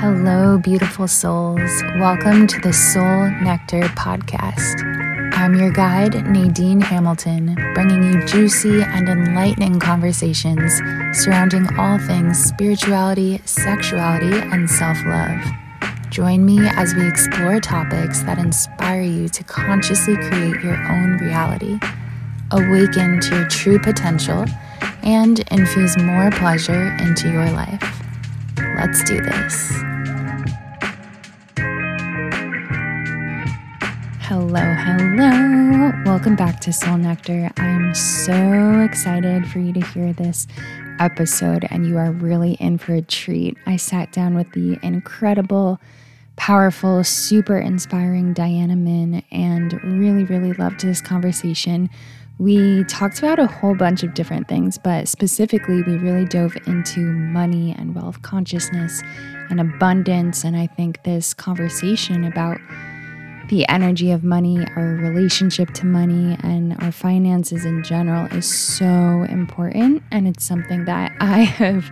Hello, beautiful souls. Welcome to the Soul Nectar podcast. I'm your guide, Nadine Hamilton, bringing you juicy and enlightening conversations surrounding all things spirituality, sexuality, and self love. Join me as we explore topics that inspire you to consciously create your own reality, awaken to your true potential, and infuse more pleasure into your life. Let's do this. Hello, hello. Welcome back to Soul Nectar. I'm so excited for you to hear this episode, and you are really in for a treat. I sat down with the incredible, powerful, super inspiring Diana Min and really, really loved this conversation. We talked about a whole bunch of different things, but specifically, we really dove into money and wealth consciousness and abundance. And I think this conversation about the energy of money, our relationship to money, and our finances in general is so important. And it's something that I have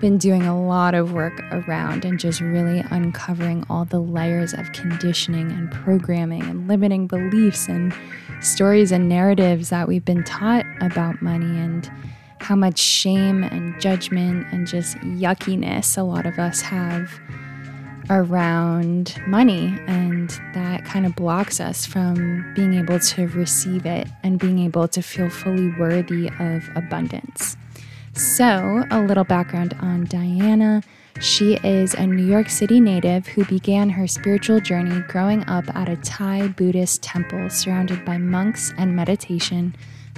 been doing a lot of work around and just really uncovering all the layers of conditioning and programming and limiting beliefs and stories and narratives that we've been taught about money and how much shame and judgment and just yuckiness a lot of us have around money, and that kind of blocks us from being able to receive it and being able to feel fully worthy of abundance. So, a little background on Diana. She is a New York City native who began her spiritual journey growing up at a Thai Buddhist temple surrounded by monks and meditation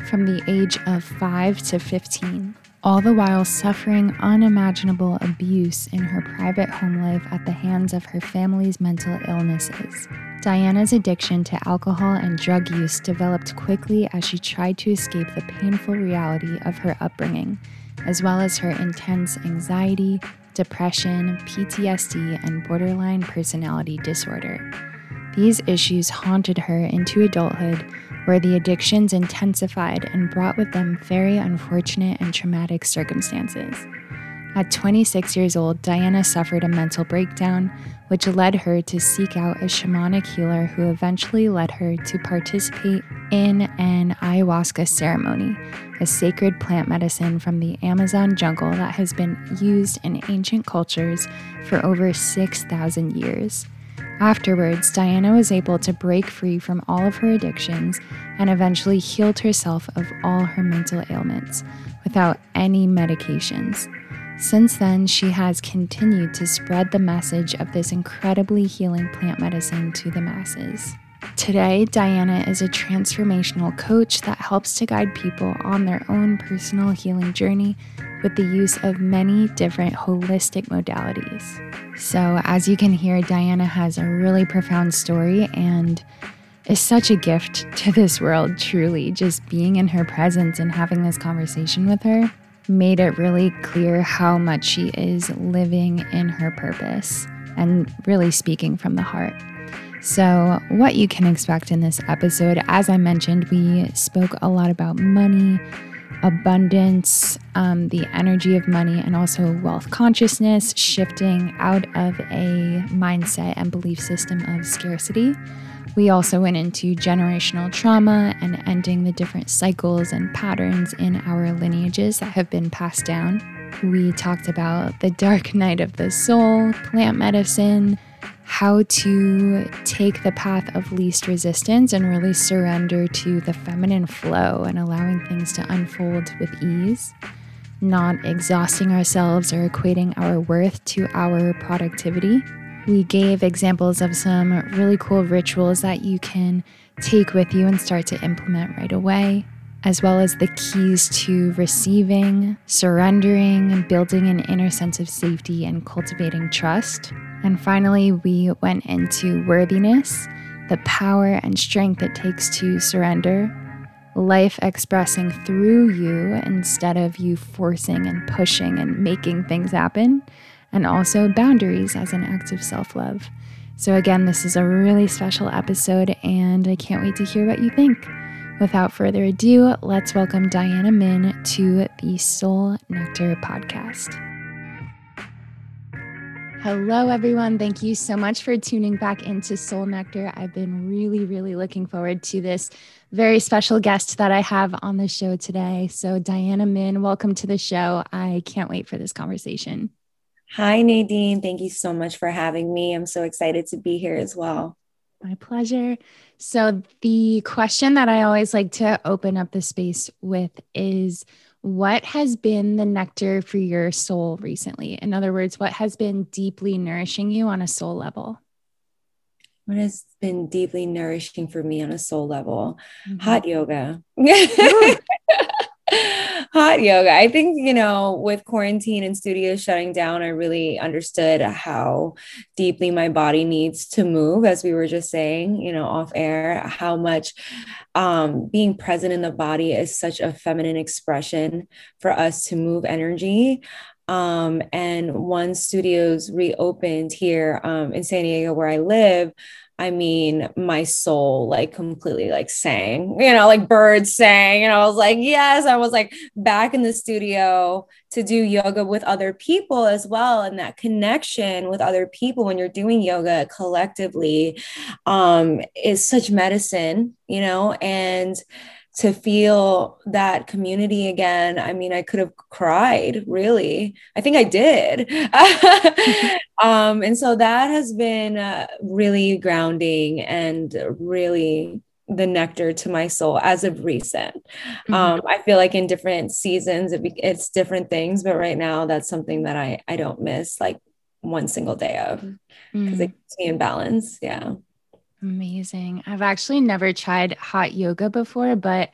from the age of 5 to 15 all the while suffering unimaginable abuse in her private home life at the hands of her family's mental illnesses. Diana's addiction to alcohol and drug use developed quickly as she tried to escape the painful reality of her upbringing, as well as her intense anxiety, depression, PTSD, and borderline personality disorder. These issues haunted her into adulthood where the addictions intensified and brought with them very unfortunate and traumatic circumstances. At 26 years old, Diana suffered a mental breakdown, which led her to seek out a shamanic healer who eventually led her to participate in an ayahuasca ceremony, a sacred plant medicine from the Amazon jungle that has been used in ancient cultures for over 6,000 years. Afterwards, Diana was able to break free from all of her addictions and eventually healed herself of all her mental ailments without any medications. Since then, she has continued to spread the message of this incredibly healing plant medicine to the masses. Today, Diana is a transformational coach that helps to guide people on their own personal healing journey with the use of many different holistic modalities. So, as you can hear, Diana has a really profound story and is such a gift to this world, truly. Just being in her presence and having this conversation with her made it really clear how much she is living in her purpose and really speaking from the heart. So, what you can expect in this episode, as I mentioned, we spoke a lot about money abundance, um, the energy of money, and also wealth consciousness, shifting out of a mindset and belief system of scarcity. We also went into generational trauma and ending the different cycles and patterns in our lineages that have been passed down. We talked about the dark night of the soul, plant medicine, how to take the path of least resistance and really surrender to the feminine flow and allowing things to unfold with ease, not exhausting ourselves or equating our worth to our productivity. We gave examples of some really cool rituals that you can take with you and start to implement right away, as well as the keys to receiving, surrendering, building an inner sense of safety, and cultivating trust. And finally, we went into worthiness, the power and strength it takes to surrender, life expressing through you instead of you forcing and pushing and making things happen, and also boundaries as an act of self love. So, again, this is a really special episode, and I can't wait to hear what you think. Without further ado, let's welcome Diana Min to the Soul Nectar podcast. Hello, everyone. Thank you so much for tuning back into Soul Nectar. I've been really, really looking forward to this very special guest that I have on the show today. So, Diana Min, welcome to the show. I can't wait for this conversation. Hi, Nadine. Thank you so much for having me. I'm so excited to be here as well. My pleasure. So, the question that I always like to open up the space with is what has been the nectar for your soul recently? In other words, what has been deeply nourishing you on a soul level? What has been deeply nourishing for me on a soul level? Mm-hmm. Hot yoga. hot yoga. I think, you know, with quarantine and studios shutting down, I really understood how deeply my body needs to move, as we were just saying, you know, off air, how much um, being present in the body is such a feminine expression for us to move energy. Um, and one studios reopened here um, in San Diego, where I live. I mean, my soul like completely like sang, you know, like birds sang. And I was like, yes, I was like back in the studio to do yoga with other people as well. And that connection with other people when you're doing yoga collectively um, is such medicine, you know, and to feel that community again. I mean, I could have cried, really. I think I did. um, and so that has been uh, really grounding and really the nectar to my soul as of recent. Mm-hmm. Um, I feel like in different seasons, it be, it's different things, but right now that's something that I, I don't miss like one single day of because mm. it keeps me in balance. Yeah. Amazing. I've actually never tried hot yoga before, but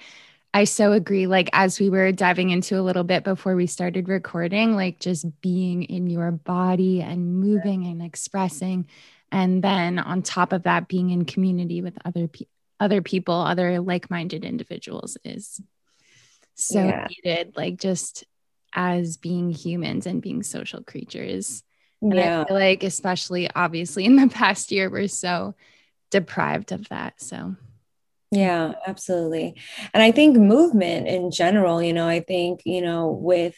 I so agree. Like, as we were diving into a little bit before we started recording, like just being in your body and moving and expressing. And then on top of that, being in community with other people. Other people, other like minded individuals is so yeah. needed, like just as being humans and being social creatures. And yeah. I feel like, especially obviously in the past year, we're so deprived of that. So, yeah, absolutely. And I think movement in general, you know, I think, you know, with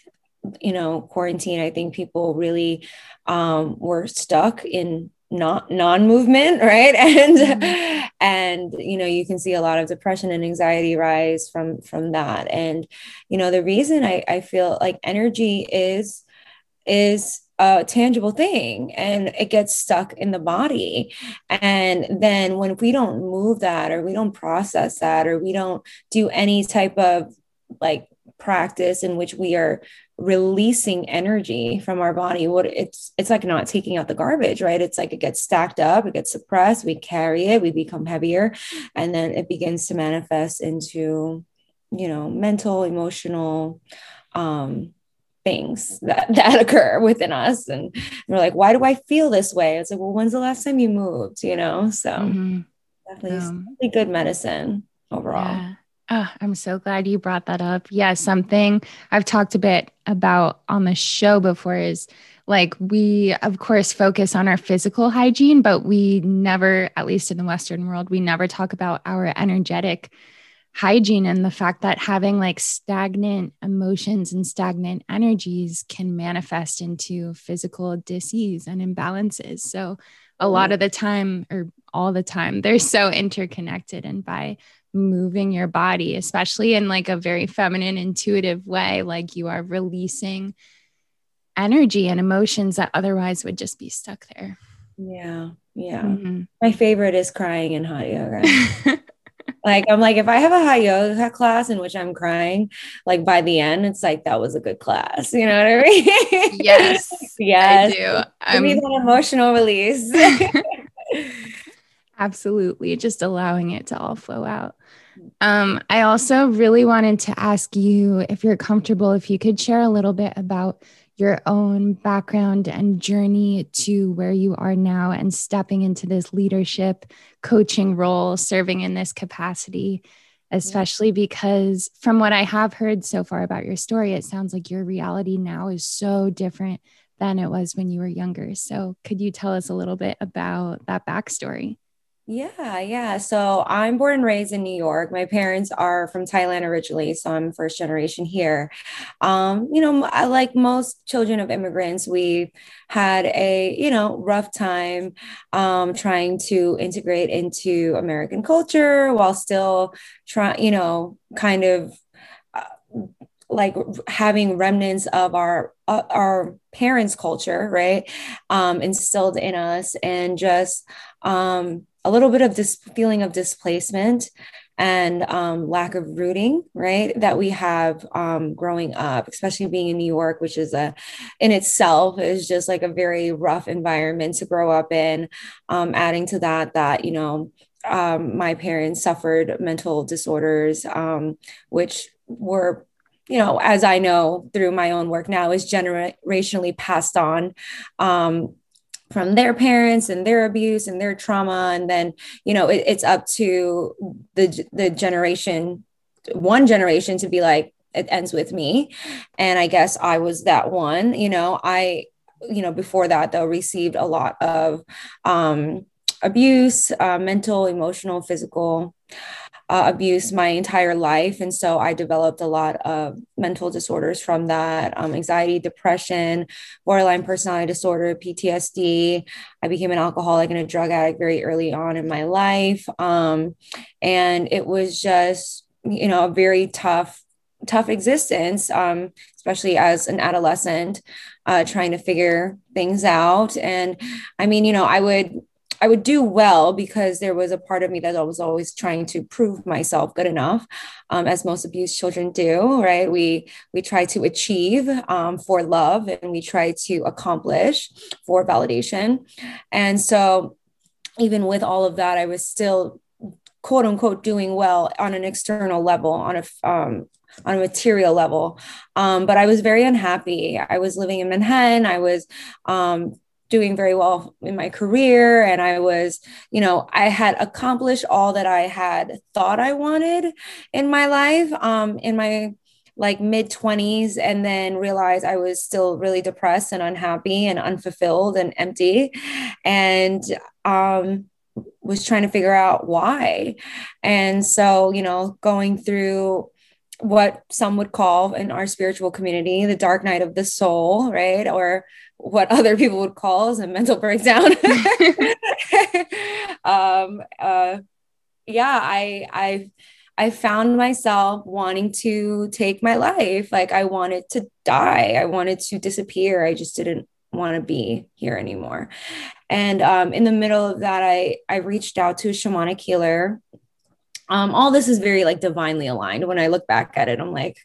you know quarantine i think people really um were stuck in not non-movement right and mm-hmm. and you know you can see a lot of depression and anxiety rise from from that and you know the reason i i feel like energy is is a tangible thing and it gets stuck in the body. And then when we don't move that or we don't process that or we don't do any type of like practice in which we are releasing energy from our body what it's it's like not taking out the garbage right it's like it gets stacked up it gets suppressed we carry it we become heavier and then it begins to manifest into you know mental emotional um things that that occur within us and we're like why do i feel this way it's like well when's the last time you moved you know so mm-hmm. definitely, um, definitely good medicine overall yeah. Oh, I'm so glad you brought that up. Yeah, something I've talked a bit about on the show before is like we of course focus on our physical hygiene, but we never at least in the western world, we never talk about our energetic hygiene and the fact that having like stagnant emotions and stagnant energies can manifest into physical disease and imbalances. So, a lot of the time, or all the time, they're so interconnected. And by moving your body, especially in like a very feminine, intuitive way, like you are releasing energy and emotions that otherwise would just be stuck there. Yeah. Yeah. Mm-hmm. My favorite is crying in hot yoga. like I'm like, if I have a high yoga class in which I'm crying, like by the end, it's like that was a good class. You know what I mean? Yes. yes. I do. I need an emotional release. Absolutely. Just allowing it to all flow out. Um, I also really wanted to ask you if you're comfortable, if you could share a little bit about your own background and journey to where you are now and stepping into this leadership coaching role, serving in this capacity, especially because from what I have heard so far about your story, it sounds like your reality now is so different than it was when you were younger. So, could you tell us a little bit about that backstory? Yeah, yeah. So I'm born and raised in New York. My parents are from Thailand originally, so I'm first generation here. Um, you know, like most children of immigrants, we had a, you know, rough time um, trying to integrate into American culture while still trying, you know, kind of uh, like having remnants of our uh, our parents' culture, right, um, instilled in us, and just um, a little bit of this feeling of displacement and um, lack of rooting, right? That we have um, growing up, especially being in New York, which is a, in itself, is just like a very rough environment to grow up in. Um, adding to that, that you know, um, my parents suffered mental disorders, um, which were you know, as I know through my own work now, is generationally passed on um, from their parents and their abuse and their trauma. And then you know it, it's up to the the generation one generation to be like it ends with me. And i guess i was that one you know. I you know before that though received a lot of um abuse uh, mental emotional physical uh, abuse my entire life. And so I developed a lot of mental disorders from that um, anxiety, depression, borderline personality disorder, PTSD. I became an alcoholic and a drug addict very early on in my life. Um, and it was just, you know, a very tough tough existence, um, especially as an adolescent, uh, trying to figure things out. And I mean, you know, I would I would do well because there was a part of me that I was always trying to prove myself good enough, um, as most abused children do. Right? We we try to achieve um, for love, and we try to accomplish for validation. And so, even with all of that, I was still quote unquote doing well on an external level, on a um, on a material level. Um, but I was very unhappy. I was living in Manhattan. I was um, doing very well in my career and I was, you know, I had accomplished all that I had thought I wanted in my life um in my like mid 20s and then realized I was still really depressed and unhappy and unfulfilled and empty and um was trying to figure out why. And so, you know, going through what some would call in our spiritual community the dark night of the soul, right? Or what other people would call as a mental breakdown. um, uh, yeah, I, I, I found myself wanting to take my life. Like I wanted to die. I wanted to disappear. I just didn't want to be here anymore. And um, in the middle of that, I I reached out to a shamanic healer. Um, all this is very like divinely aligned. When I look back at it, I'm like,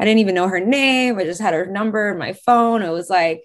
I didn't even know her name. I just had her number in my phone. It was like,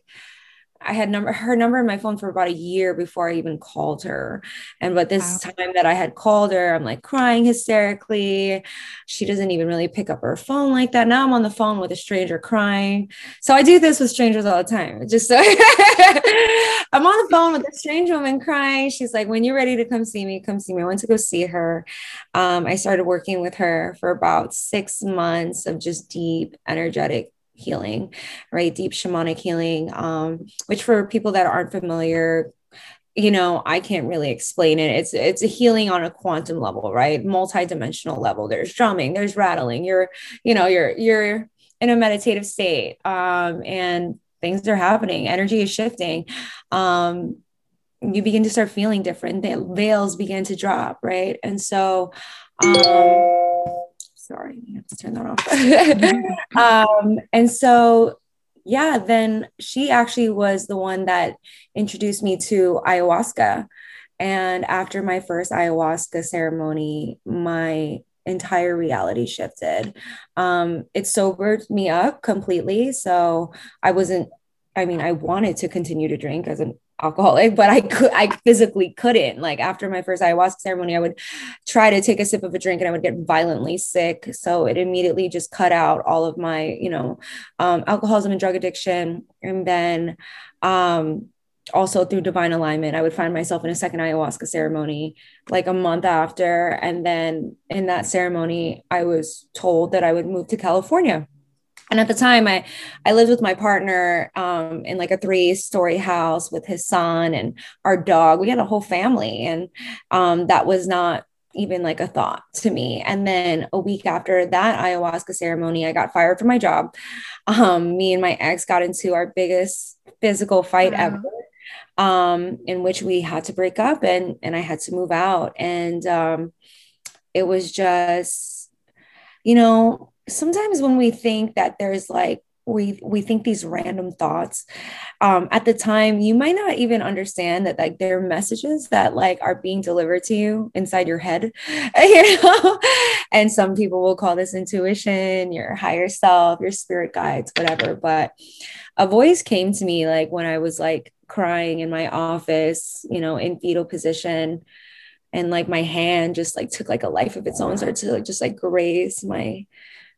I had number her number in my phone for about a year before I even called her. And but this wow. time that I had called her, I'm like crying hysterically. She doesn't even really pick up her phone like that. Now I'm on the phone with a stranger crying. So I do this with strangers all the time. Just so I'm on the phone with a strange woman crying. She's like, when you're ready to come see me, come see me. I went to go see her. Um, I started working with her for about six months of just deep, energetic healing, right? Deep shamanic healing, um, which for people that aren't familiar, you know, I can't really explain it. It's it's a healing on a quantum level, right? Multi-dimensional level. There's drumming, there's rattling. You're, you know, you're you're in a meditative state, um, and things are happening. Energy is shifting. Um, you begin to start feeling different. The veils begin to drop, right? And so, um, sorry, to turn that off. um, and so, yeah, then she actually was the one that introduced me to ayahuasca. And after my first ayahuasca ceremony, my entire reality shifted. Um, it sobered me up completely. So I wasn't, I mean, I wanted to continue to drink as an alcoholic, but I could I physically couldn't. Like after my first ayahuasca ceremony, I would try to take a sip of a drink and I would get violently sick. So it immediately just cut out all of my, you know, um, alcoholism and drug addiction. And then um, also through divine alignment, I would find myself in a second ayahuasca ceremony like a month after. And then in that ceremony, I was told that I would move to California and at the time i i lived with my partner um, in like a three story house with his son and our dog. We had a whole family and um, that was not even like a thought to me. And then a week after that ayahuasca ceremony i got fired from my job. Um, me and my ex got into our biggest physical fight wow. ever um, in which we had to break up and and i had to move out. And um, it was just you know sometimes when we think that there's like we we think these random thoughts um at the time you might not even understand that like they're messages that like are being delivered to you inside your head you know? And some people will call this intuition your higher self your spirit guides whatever. But a voice came to me like when i was like crying in my office you know in fetal position. And like my hand just like took like a life of its own. Started to like just like graze my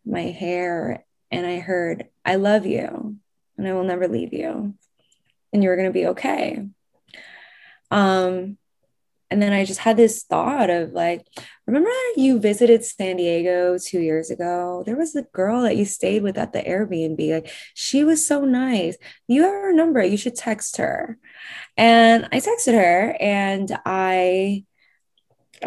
my hair and I heard, I love you and I will never leave you and you're going to be okay. Um, and then I just had this thought of like, remember you visited San Diego two years ago? There was a girl that you stayed with at the Airbnb. Like, she was so nice. You have her number. You should text her. And I texted her and I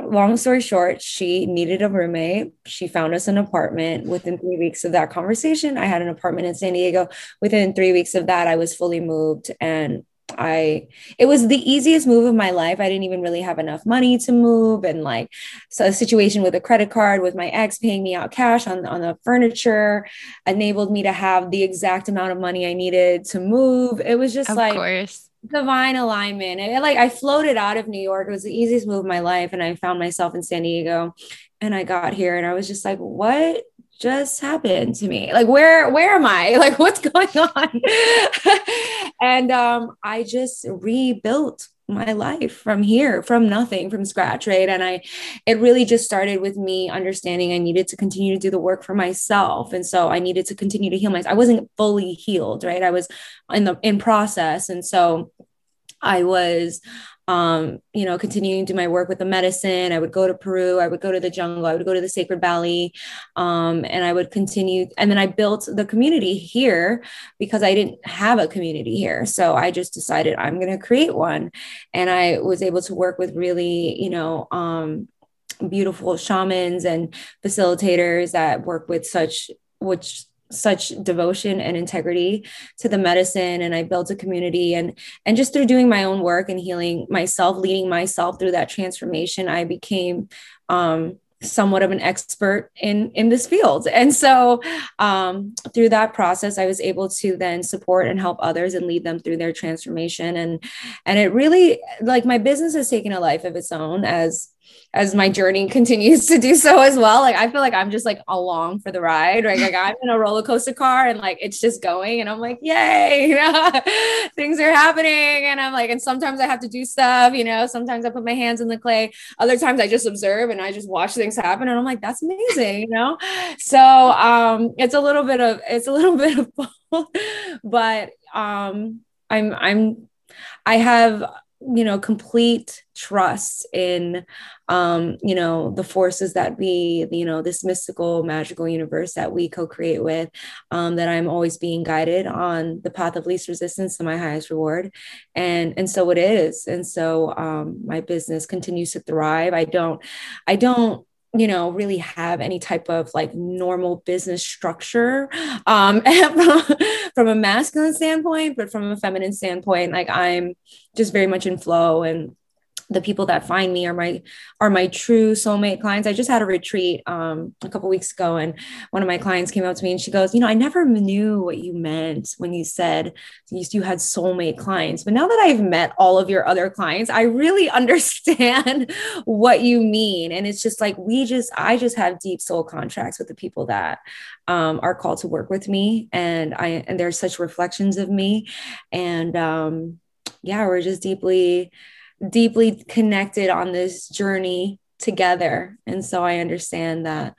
long story short, she needed a roommate. She found us an apartment within three weeks of that conversation. I had an apartment in San Diego. Within three weeks of that, I was fully moved and I it was the easiest move of my life. I didn't even really have enough money to move and like so a situation with a credit card with my ex paying me out cash on on the furniture enabled me to have the exact amount of money I needed to move. It was just of like course divine alignment. And like I floated out of New York. It was the easiest move of my life. And I found myself in San Diego. And I got here and I was just like, what just happened to me? Like, where where am I? Like, what's going on? and um, I just rebuilt my life from here from nothing from scratch right? And i it really just started with me understanding i needed to continue to do the work for myself. And so i needed to continue to heal myself i wasn't fully healed right? I was in the in process. And so i was um, you know, continuing to do my work with the medicine. I would go to Peru, I would go to the jungle, I would go to the Sacred Valley, um, and I would continue. And then I built the community here because I didn't have a community here. So I just decided I'm going to create one. And I was able to work with really, you know, um, beautiful shamans and facilitators that work with such which such devotion and integrity to the medicine and i built a community and and just through doing my own work and healing myself leading myself through that transformation i became um somewhat of an expert in in this field. And so um, through that process i was able to then support and help others and lead them through their transformation. And and it really like my business has taken a life of its own as as my journey continues to do so as well. Like I feel like I'm just like along for the ride, right? Like I'm in a roller coaster car and like it's just going and I'm like, yay, you know, things are happening. And I'm like, and sometimes I have to do stuff, you know, sometimes I put my hands in the clay. Other times I just observe and I just watch things happen. And I'm like, that's amazing, you know? So um it's a little bit of it's a little bit of both, but um I'm I'm I have you know complete trust in um you know the forces that be you know this mystical magical universe that we co-create with um that i'm always being guided on the path of least resistance to my highest reward. And and so it is. And so um my business continues to thrive. I don't i don't you know really have any type of like normal business structure um from a masculine standpoint but from a feminine standpoint like i'm just very much in flow and the people that find me are my are my true soulmate clients. I just had a retreat um, a couple weeks ago, and one of my clients came up to me and she goes, "You know, I never knew what you meant when you said you, you had soulmate clients, but now that I've met all of your other clients, I really understand what you mean." And it's just like we just, I just have deep soul contracts with the people that um, are called to work with me, and I and they're such reflections of me, and um, yeah, we're just deeply deeply connected on this journey together. And so I understand that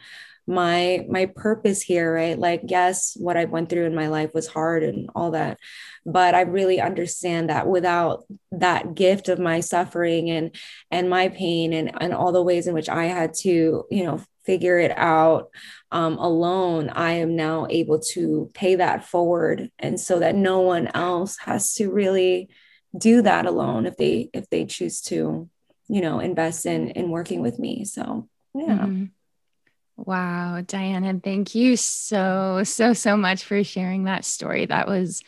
my my purpose here right like yes what i went through in my life was hard and all that but i really understand that without that gift of my suffering and and my pain and and all the ways in which i had to you know figure it out um, alone i am now able to pay that forward and so that no one else has to really do that alone if they if they choose to you know invest in in working with me. So yeah. Mm-hmm. wow diana thank you so so so much for sharing that story. That was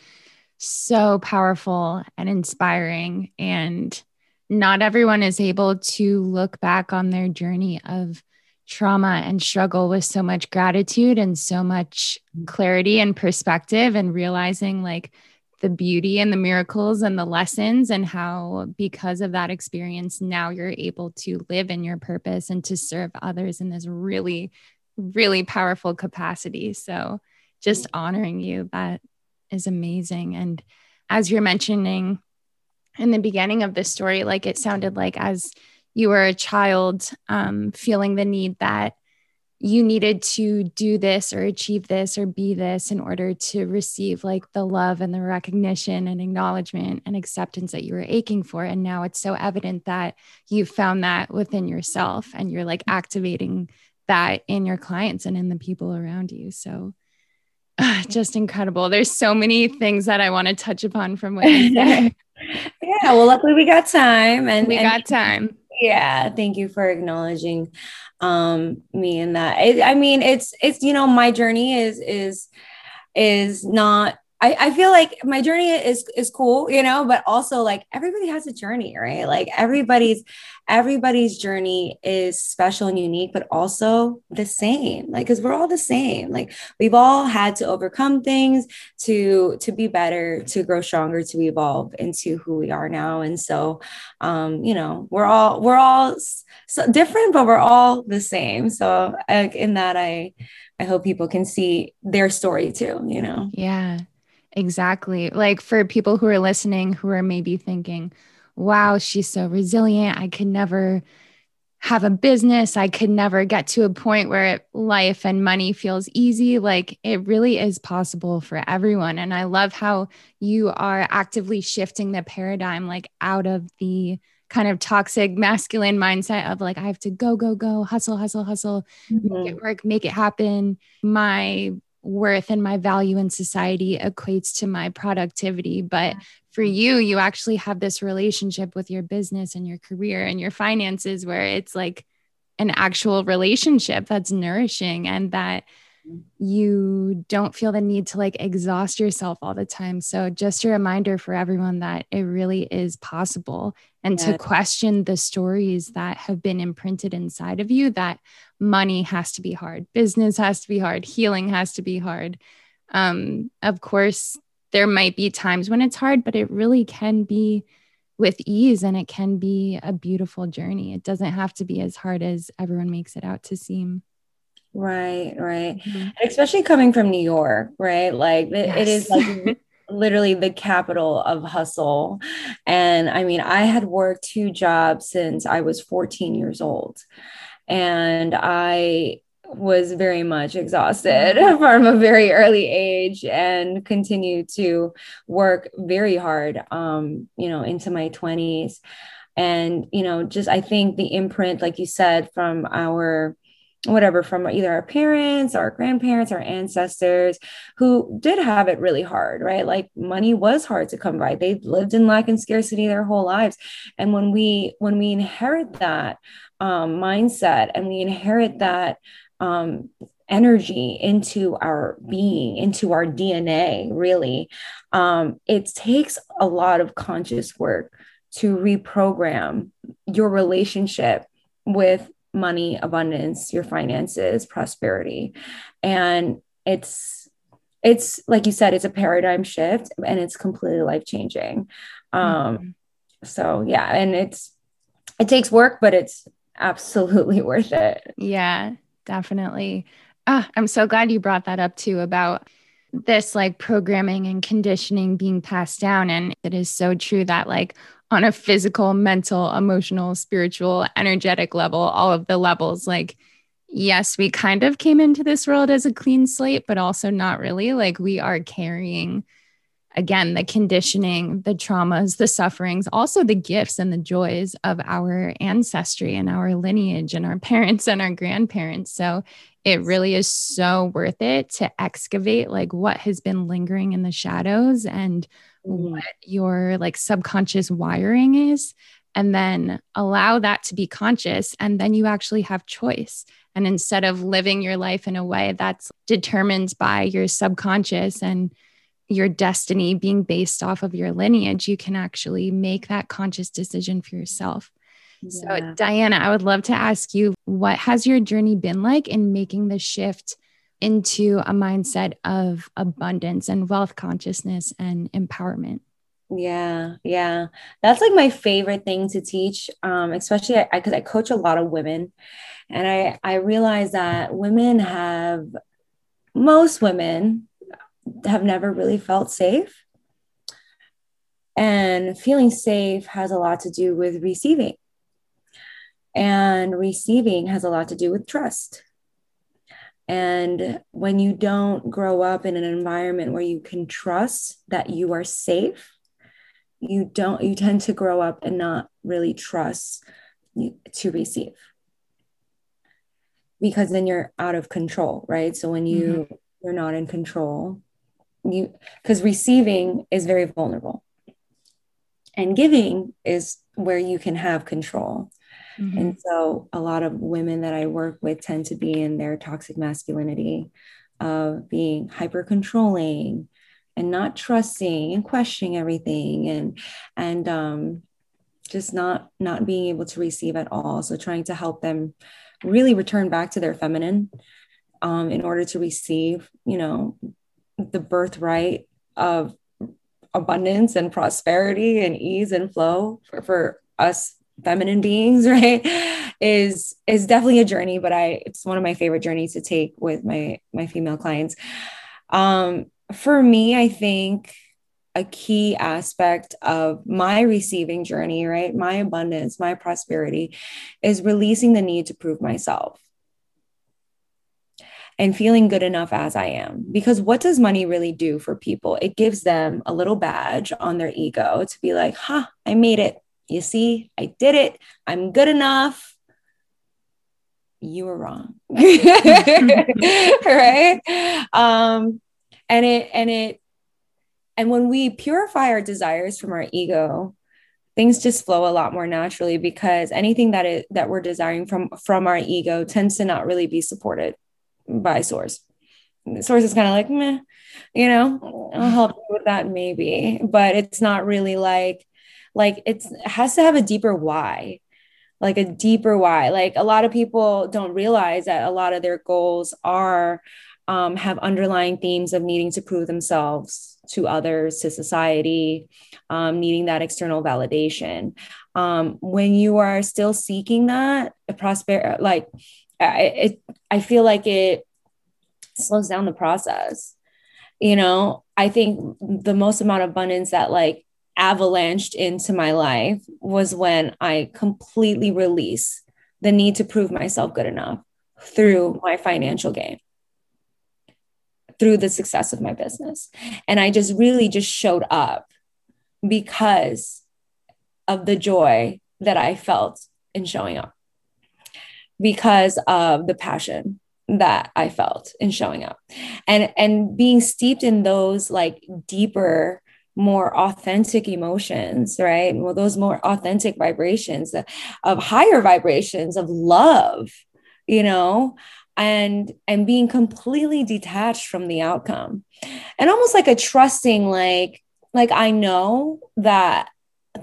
so powerful and inspiring and not everyone is able to look back on their journey of trauma and struggle with so much gratitude and so much clarity and perspective and realizing like the beauty and the miracles and the lessons and how because of that experience now you're able to live in your purpose and to serve others in this really really powerful capacity. So just honoring you that is amazing. And as you're mentioning in the beginning of this story like it sounded like as you were a child um, feeling the need that you needed to do this or achieve this or be this in order to receive like the love and the recognition and acknowledgement and acceptance that you were aching for. And now it's so evident that you found that within yourself and you're like activating that in your clients and in the people around you. So uh, just incredible. There's so many things that i want to touch upon from what you said. Yeah well luckily we got time and we and- got time yeah thank you for acknowledging um me in that. It, i mean it's it's you know my journey is is is not I, I feel like my journey is is cool, you know, but also like everybody has a journey, right? Like everybody's everybody's journey is special and unique, but also the same. Like because we're all the same. Like we've all had to overcome things to to be better, to grow stronger, to evolve into who we are now. And so, um, you know, we're all we're all so different, but we're all the same. So in that, I I hope people can see their story too. You know. Yeah. Exactly. Like for people who are listening who are maybe thinking, wow, she's so resilient. I could never have a business. I could never get to a point where life and money feels easy. Like it really is possible for everyone. And I love how you are actively shifting the paradigm, like out of the kind of toxic masculine mindset of like, I have to go, go, go, hustle, hustle, hustle, mm-hmm. make it work, make it happen. My worth and my value in society equates to my productivity. But for you, you actually have this relationship with your business and your career and your finances where it's like an actual relationship that's nourishing and that you don't feel the need to like exhaust yourself all the time. So, just a reminder for everyone that it really is possible and to question the stories that have been imprinted inside of you that money has to be hard, business has to be hard, healing has to be hard. Um, of course, there might be times when it's hard, but it really can be with ease and it can be a beautiful journey. It doesn't have to be as hard as everyone makes it out to seem. Right, right. Mm-hmm. Especially coming from New York, right? Like yes. it is like literally the capital of hustle. And I mean, I had worked two jobs since I was 14 years old. And I was very much exhausted from a very early age and continued to work very hard um, you know into my 20s and you know just i think the imprint like you said from our whatever from either our parents our grandparents our ancestors who did have it really hard right? Like money was hard to come by. They lived in lack and scarcity their whole lives. And when we when we inherit that um, mindset and we inherit that um, energy into our being into our dna really um, it takes a lot of conscious work to reprogram your relationship with money, abundance, your finances, prosperity. And it's it's like you said, it's a paradigm shift and it's completely life changing. Um, mm-hmm. so yeah, and it's it takes work, but it's absolutely worth it. Yeah, definitely. Ah, I'm so glad you brought that up too about this like programming and conditioning being passed down. And it is so true that like on a physical, mental, emotional, spiritual, energetic level, all of the levels, like yes, we kind of came into this world as a clean slate, but also not really. Like we are carrying, again, the conditioning, the traumas, the sufferings, also the gifts and the joys of our ancestry and our lineage and our parents and our grandparents. So it really is so worth it to excavate like what has been lingering in the shadows and mm-hmm. what your like subconscious wiring is and then allow that to be conscious and then you actually have choice and instead of living your life in a way that's determined by your subconscious and your destiny being based off of your lineage, you can actually make that conscious decision for yourself. Yeah. So, Diana, I would love to ask you what has your journey been like in making the shift into a mindset of abundance and wealth consciousness and empowerment? Yeah, yeah. That's like my favorite thing to teach, um, especially because I, I coach a lot of women. And I, I realize that women have, most women have never really felt safe. And feeling safe has a lot to do with receiving. And receiving has a lot to do with trust. And when you don't grow up in an environment where you can trust that you are safe, you don't, you tend to grow up and not really trust to receive because then you're out of control, right? So when you mm-hmm. you're not in control, you because receiving is very vulnerable. And giving is where you can have control. Mm-hmm. And so a lot of women that I work with tend to be in their toxic masculinity of being hyper controlling and not trusting and questioning everything and and um just not not being able to receive at all so trying to help them really return back to their feminine um, in order to receive, you know, the birthright of abundance and prosperity and ease and flow for, for us feminine beings right is is definitely a journey but i it's one of my favorite journeys to take with my my female clients um for me i think a key aspect of my receiving journey, right? My abundance, my prosperity is releasing the need to prove myself and feeling good enough as I am. Because what does money really do for people? It gives them a little badge on their ego to be like, huh, I made it. You see, I did it. I'm good enough. You were wrong. right? Um, and it and it and when we purify our desires from our ego, things just flow a lot more naturally because anything that it that we're desiring from from our ego tends to not really be supported by source. The source is kind of like, meh, you know, I'll help you with that maybe, but it's not really like like it has to have a deeper why like a deeper why like a lot of people don't realize that a lot of their goals are um, have underlying themes of needing to prove themselves to others, to society, um, needing that external validation. Um, when you are still seeking that, prosper like I, it, I feel like it slows down the process. You know, I think the most amount of abundance that like avalanched into my life was when I completely release the need to prove myself good enough through my financial gain through the success of my business. And I just really just showed up because of the joy that I felt in showing up, because of the passion that I felt in showing up. And and being steeped in those like deeper more authentic emotions, right? Well, those more authentic vibrations of higher vibrations of love, you know, and and being completely detached from the outcome. And almost like a trusting like like i know that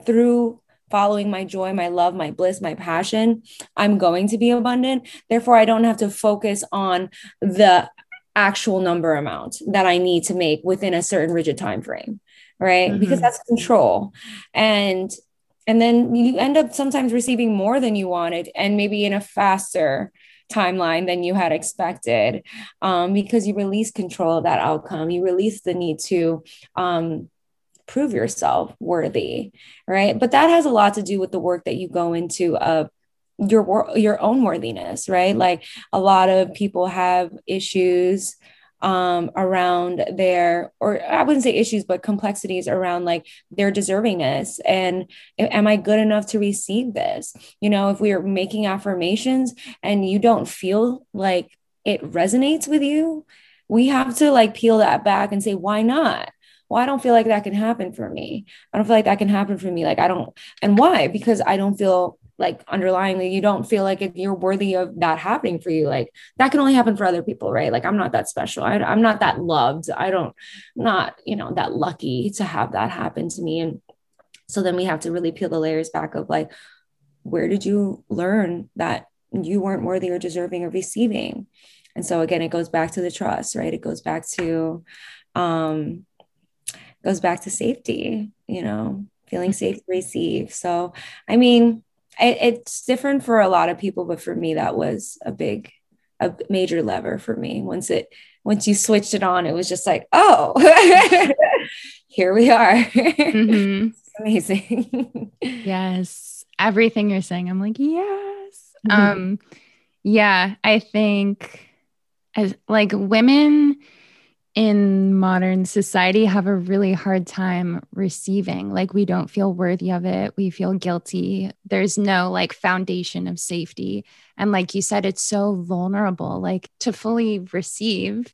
through following my joy my love my bliss my passion i'm going to be abundant. Therefore i don't have to focus on the actual number amount that i need to make within a certain rigid time frame right mm-hmm. because that's control and and then you end up sometimes receiving more than you wanted and maybe in a faster timeline than you had expected um, because you release control of that outcome. You release the need to um, prove yourself worthy, right? But that has a lot to do with the work that you go into of your your own worthiness right like a lot of people have issues um around their or i wouldn't say issues but complexities around like their deservingness and am i good enough to receive this you know if we're making affirmations and you don't feel like it resonates with you we have to like peel that back and say why not well, I don't feel like that can happen for me. I don't feel like that can happen for me. Like, I don't, and why? Because I don't feel like underlyingly you don't feel like you're worthy of that happening for you like that can only happen for other people right? Like i'm not that special. I, i'm not that loved. I don't not you know that lucky to have that happen to me. And so then we have to really peel the layers back of like where did you learn that you weren't worthy or deserving of receiving? And so again it goes back to the trust right? It goes back to um goes back to safety you know feeling safe to receive. So i mean it, it's different for a lot of people, but for me, that was a big, a major lever for me. Once it, once you switched it on, it was just like, oh, here we are. Mm-hmm. Amazing. yes. Everything you're saying, I'm like, yes. Mm-hmm. Um, yeah, I think as like women in modern society have a really hard time receiving. Like, we don't feel worthy of it. We feel guilty. There's no like foundation of safety. And like you said, it's so vulnerable. Like, to fully receive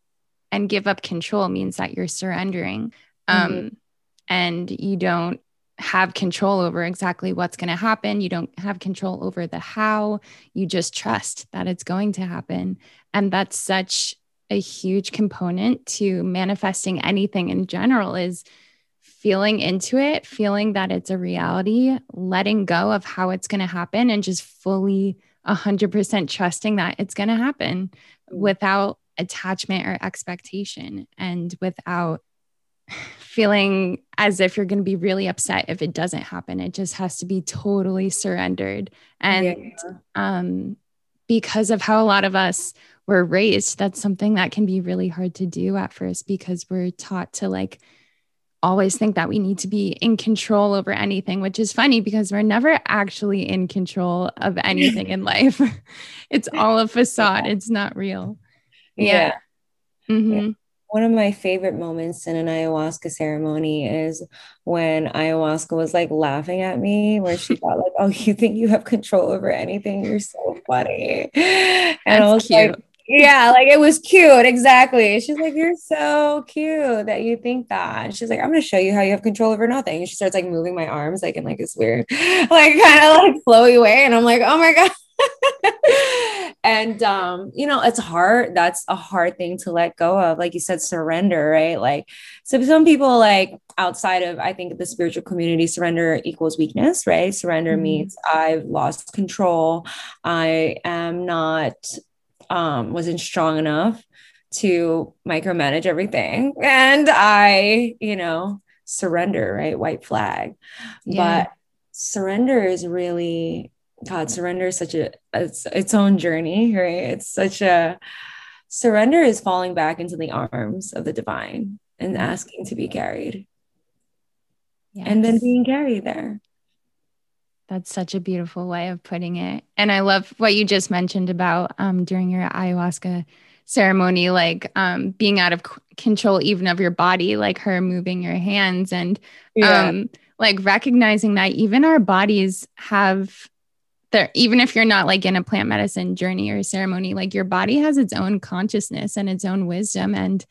and give up control means that you're surrendering. Mm-hmm. Um, and you don't have control over exactly what's going to happen. You don't have control over the how. You just trust that it's going to happen. And that's such a huge component to manifesting anything in general is feeling into it, feeling that it's a reality, letting go of how it's going to happen, and just fully 100% trusting that it's going to happen without attachment or expectation and without feeling as if you're going to be really upset if it doesn't happen. It just has to be totally surrendered. And yeah. um, because of how a lot of us were raised, that's something that can be really hard to do at first because we're taught to like always think that we need to be in control over anything, which is funny because we're never actually in control of anything in life. it's all a facade, it's not real. Yeah. yeah. Mm-hmm. yeah one of my favorite moments in an ayahuasca ceremony is when ayahuasca was like laughing at me, where she thought like, "Oh, you think you have control over anything? You're so funny," and That's I was cute. like. Yeah, like it was cute. Exactly. She's like, You're so cute that you think that. And she's like, I'm gonna show you how you have control over nothing. And she starts like moving my arms like in like this weird, like kind of like flowy way. And I'm like, oh my God. and um you know it's hard that's a hard thing to let go of like you said surrender right like so some people like outside of i think the spiritual community surrender equals weakness right surrender mm-hmm. means i've lost control i am not um wasn't strong enough to micromanage everything and i you know surrender right white flag yeah. but surrender is really God, surrender is such a it's its own journey, right? It's such a surrender is falling back into the arms of the divine and asking to be carried. Yes. And then being carried there. That's such a beautiful way of putting it. And I love what you just mentioned about um, during your ayahuasca ceremony, like um, being out of c- control even of your body, like her moving your hands and yeah. um, like recognizing that even our bodies have there even if you're not like in a plant medicine journey or ceremony like your body has its own consciousness and its own wisdom and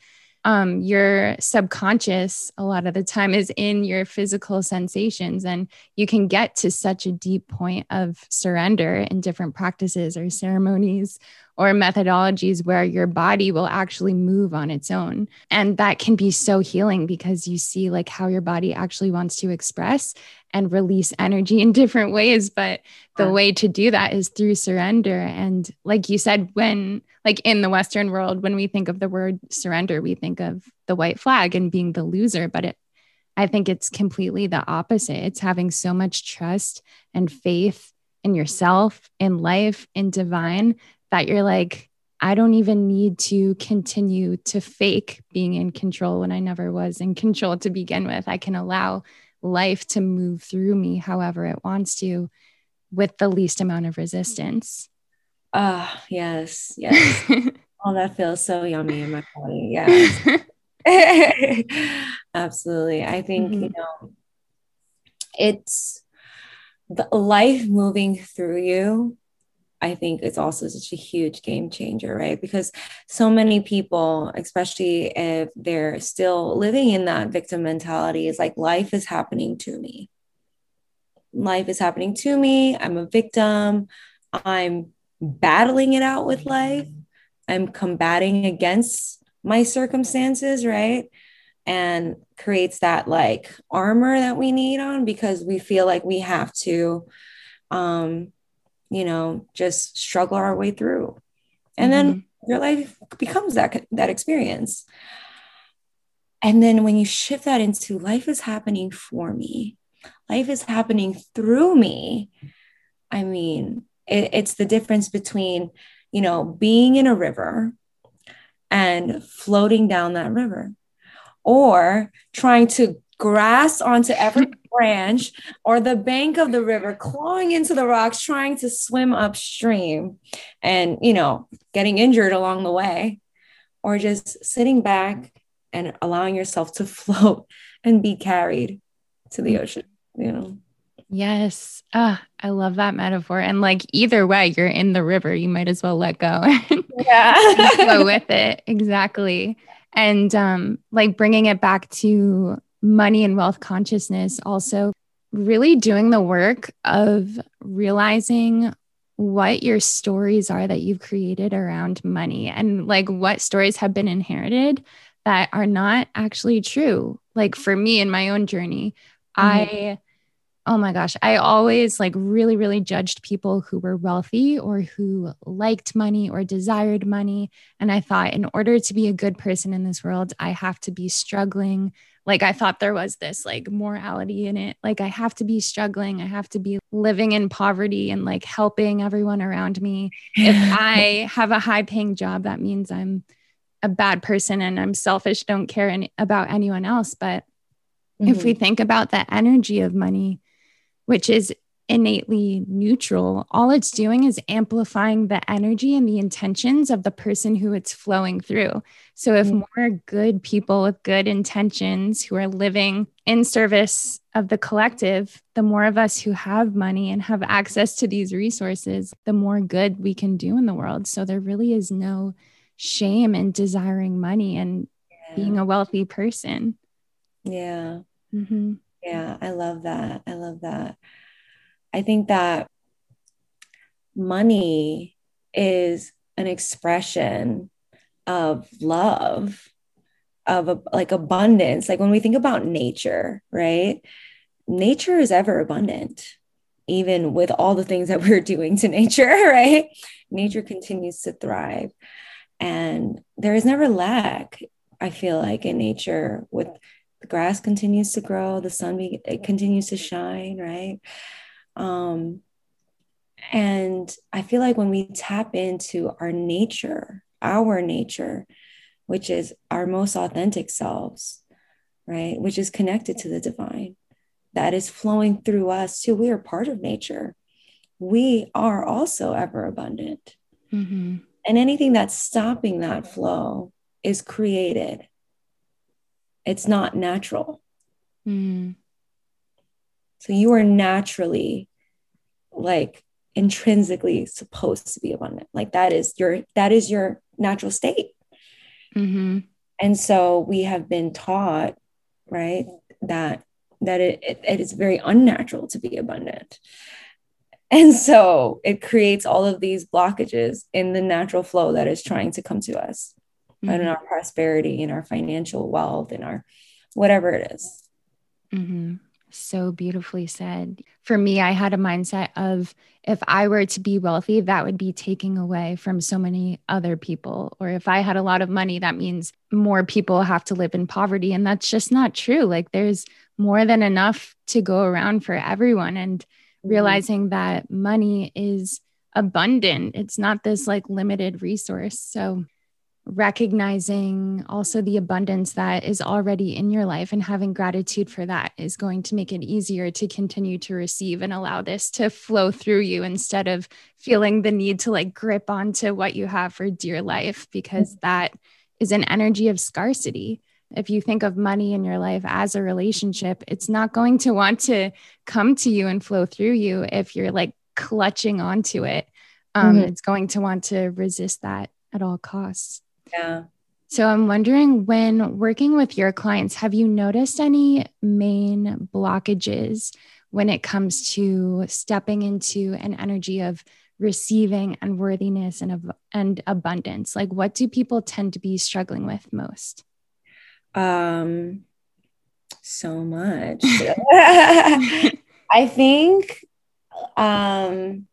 um, your subconscious a lot of the time is in your physical sensations and you can get to such a deep point of surrender in different practices or ceremonies or methodologies where your body will actually move on its own. And that can be so healing because you see like how your body actually wants to express and release energy in different ways. But the way to do that is through surrender. And like you said, when, like in the Western world, when we think of the word surrender, we think of the white flag and being the loser. But it, I think it's completely the opposite. It's having so much trust and faith in yourself, in life, in divine that you're like, I don't even need to continue to fake being in control when I never was in control to begin with. I can allow life to move through me however it wants to with the least amount of resistance. Ah, uh, yes, yes. oh, that feels so yummy in my body. Yeah. Absolutely. I think, mm-hmm. you know, it's the life moving through you I think it's also such a huge game changer, right? Because so many people, especially if they're still living in that victim mentality, is like life is happening to me. Life is happening to me. I'm a victim. I'm battling it out with life. I'm combating against my circumstances, right? And creates that like armor that we need on because we feel like we have to um you know, just struggle our way through. And mm-hmm. then your life becomes that that experience. And then when you shift that into life is happening for me, life is happening through me. I mean, it, it's the difference between, you know, being in a river and floating down that river or trying to grasp onto every branch or the bank of the river, clawing into the rocks, trying to swim upstream and, you know, getting injured along the way, or just sitting back and allowing yourself to float and be carried to the ocean, you know. Yes. Ah, I love that metaphor. And like either way, you're in the river. You might as well let go. yeah. go with it. Exactly. And um, like bringing it back to money and wealth consciousness also really doing the work of realizing what your stories are that you've created around money and like what stories have been inherited that are not actually true. Like for me in my own journey, mm-hmm. I oh my gosh, I always like really, really judged people who were wealthy or who liked money or desired money. And I thought, in order to be a good person in this world, I have to be struggling like I thought there was this like morality in it. Like I have to be struggling, I have to be living in poverty and like helping everyone around me. If I have a high paying job, that means I'm a bad person and I'm selfish, don't care any- about anyone else. But mm-hmm. if we mm-hmm. think about the energy of money, which is innately neutral. All it's doing is amplifying the energy and the intentions of the person who it's flowing through. So, if mm. more good people with good intentions who are living in service of the collective, the more of us who have money and have access to these resources, the more good we can do in the world. So, there really is no shame in desiring money and yeah. being a wealthy person. Yeah. Mm-hmm. Yeah, I love that. I love that. I think that money is an expression of love of a, like abundance. Like when we think about nature right? Nature is ever abundant even with all the things that we're doing to nature right? Nature continues to thrive. And there is never lack i feel like in nature with the grass continues to grow the sun be, it continues to shine right um, and I feel like when we tap into our nature, our nature, which is our most authentic selves, right, which is connected to the divine, that is flowing through us too. We are part of nature. We are also ever abundant. Mm-hmm. And anything that's stopping that flow is created, it's not natural. Mm. So you are naturally like intrinsically supposed to be abundant. Like that is your that is your natural state. Mm-hmm. And so we have been taught, right, that that it, it, it is very unnatural to be abundant. And so it creates all of these blockages in the natural flow that is trying to come to us mm-hmm. and in our prosperity, in our financial wealth, in our whatever it is. Mm-hmm. So beautifully said. For me, I had a mindset of if I were to be wealthy, that would be taking away from so many other people. Or if I had a lot of money, that means more people have to live in poverty. And that's just not true. Like there's more than enough to go around for everyone. And mm-hmm. realizing that money is abundant, it's not this like limited resource. So, recognizing also the abundance that is already in your life and having gratitude for that is going to make it easier to continue to receive and allow this to flow through you instead of feeling the need to like grip onto what you have for dear life because that is an energy of scarcity if you think of money in your life as a relationship, it's not going to want to come to you and flow through you if you're like clutching onto it. Um, mm-hmm. It's going to want to resist that at all costs. Yeah. So I'm wondering when working with your clients, have you noticed any main blockages when it comes to stepping into an energy of receiving and worthiness and, and abundance? Like, what do people tend to be struggling with most? Um, so much. I think um,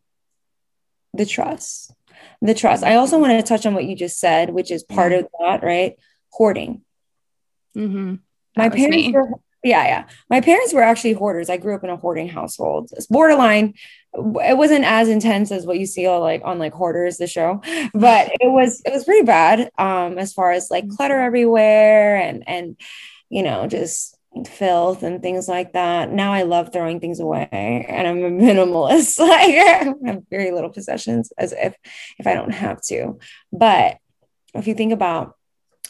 the trust. The trust. I also want to touch on what you just said, which is part of that, right? Hoarding. Mm-hmm. My parents were, yeah, yeah. My parents were actually hoarders. I grew up in a hoarding household. It's borderline. It wasn't as intense as what you see all like on like hoarders, the show, but it was it was pretty bad. Um, as far as like clutter everywhere and and you know just filth and things like that. Now I love throwing things away and I'm a minimalist. like I have very little possessions as if if I don't have to. But if you think about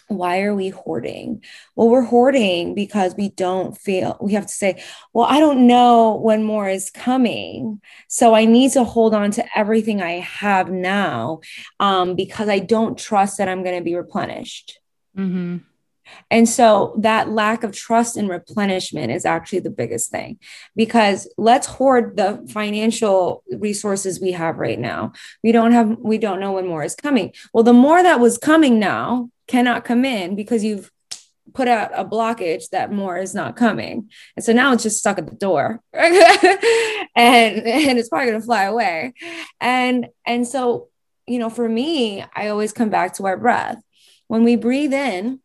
why are we hoarding? Well, we're hoarding because we don't feel, we have to say, well, I don't know when more is coming. So I need to hold on to everything I have now um, because I don't trust that I'm going to be replenished. Mm-hmm. And so that lack of trust and replenishment is actually the biggest thing because let's hoard the financial resources we have right now. We don't have, we don't know when more is coming. Well, the more that was coming now cannot come in because you've put out a blockage that more is not coming. And so now it's just stuck at the door. and and it's probably going to fly away. And and so, you know, for me, I always come back to our breath. When we breathe in,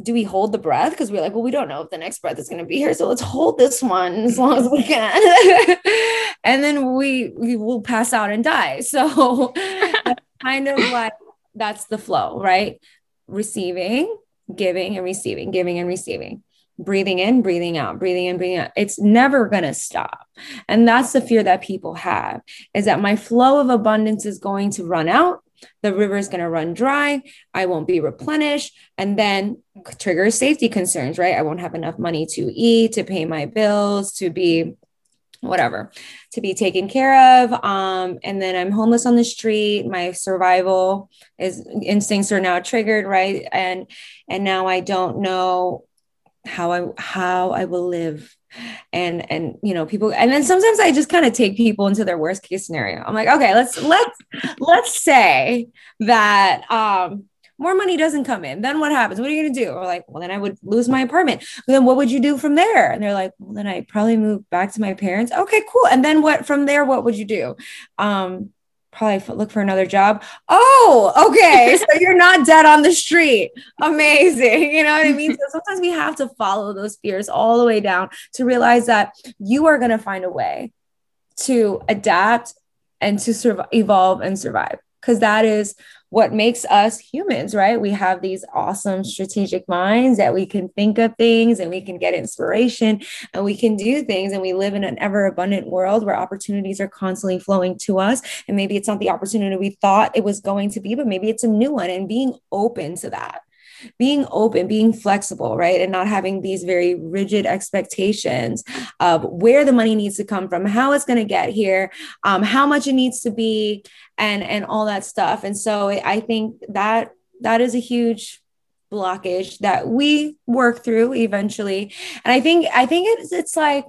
do we hold the breath? Because we're like well we don't know if the next breath is going to be here so let's hold this one as long as we can. And then we we will pass out and die. So that's kind of like that's the flow right? Receiving giving and receiving giving and receiving. Breathing in breathing out breathing in breathing out. It's never going to stop. And that's the fear that people have is that my flow of abundance is going to run out the river is going to run dry. I won't be replenished. And then triggers safety concerns, right? I won't have enough money to eat, to pay my bills, to be whatever, to be taken care of. Um, and then I'm homeless on the street. My survival is instincts are now triggered, right? And and now I don't know how I how I will live and and you know people and then sometimes i just kind of take people into their worst case scenario. I'm like okay let's let's let's say that um more money doesn't come in. Then what happens? What are you going to do? Or like well then i would lose my apartment. Then what would you do from there? And they're like well then i probably move back to my parents. Okay cool. And then what from there what would you do? Um probably look for another job. Oh, okay. so you're not dead on the street. Amazing. You know what I mean? So sometimes we have to follow those fears all the way down to realize that you are going to find a way to adapt and to survive, evolve and survive because that is what makes us humans, right? We have these awesome strategic minds that we can think of things and we can get inspiration and we can do things. And we live in an ever abundant world where opportunities are constantly flowing to us. And maybe it's not the opportunity we thought it was going to be, but maybe it's a new one and being open to that being open, being flexible, right? And not having these very rigid expectations of where the money needs to come from, how it's going to get here, um, how much it needs to be, and and all that stuff. And so I think that that is a huge blockage that we work through eventually. And I think I think it's it's like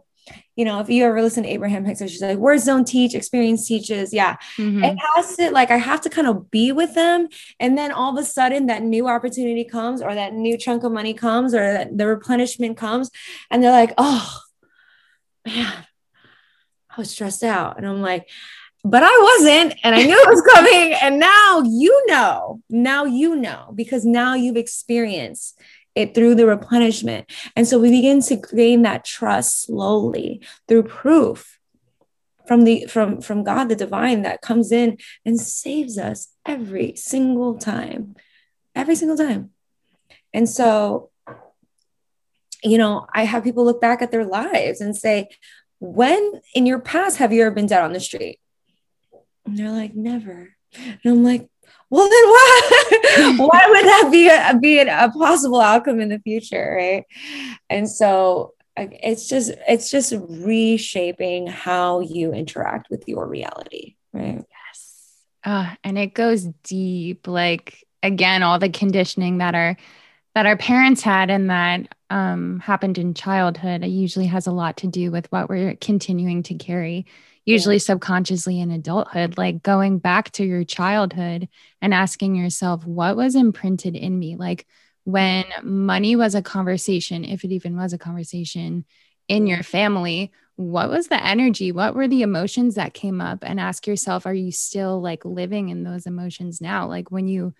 you know, if you ever listen to Abraham Hicks, she's like, words don't teach, experience teaches. Yeah. Mm-hmm. It has to, like, I have to kind of be with them. And then all of a sudden, that new opportunity comes, or that new chunk of money comes, or that the replenishment comes. And they're like, oh, man, I was stressed out. And I'm like, but I wasn't, and I knew it was coming. And now you know, now you know, because now you've experienced it through the replenishment. And so we begin to gain that trust slowly through proof from the from from God the divine that comes in and saves us every single time. every single time. And so, you know, I have people look back at their lives and say, when in your past have you ever been dead on the street? And they're like, never. And I'm like, well, then why? why would that be a, be a possible outcome in the future, right? And so it's just it's just reshaping how you interact with your reality, right? Yes. Uh, and it goes deep. Like again, all the conditioning that our that our parents had and that um, happened in childhood it usually has a lot to do with what we're continuing to carry usually subconsciously in adulthood, like going back to your childhood and asking yourself, what was imprinted in me? Like when money was a conversation, if it even was a conversation in your family, what was the energy? What were the emotions that came up? And ask yourself, are you still like living in those emotions now? Like when you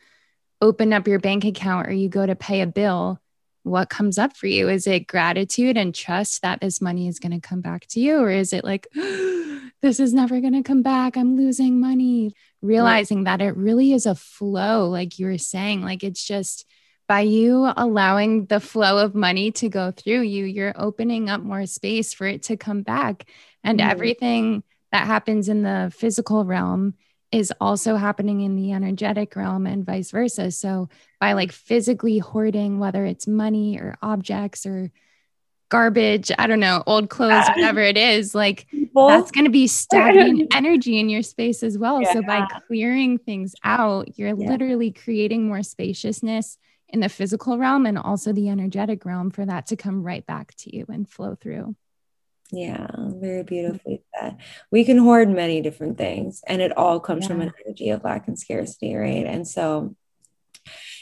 open up your bank account or you go to pay a bill, what comes up for you? Is it gratitude and trust that this money is going to come back to you? Or is it like, this is never going to come back. I'm losing money. Realizing that it really is a flow, like you were saying, like it's just by you allowing the flow of money to go through you, you're opening up more space for it to come back. And mm-hmm. everything that happens in the physical realm is also happening in the energetic realm and vice versa. So by like physically hoarding, whether it's money or objects or garbage, I don't know, old clothes, whatever it is, like People. that's going to be stagnant energy in your space as well. Yeah. So by clearing things out, you're yeah. literally creating more spaciousness in the physical realm and also the energetic realm for that to come right back to you and flow through. Yeah, very beautifully said. We can hoard many different things, and it all comes yeah. from an energy of lack and scarcity, right? And so,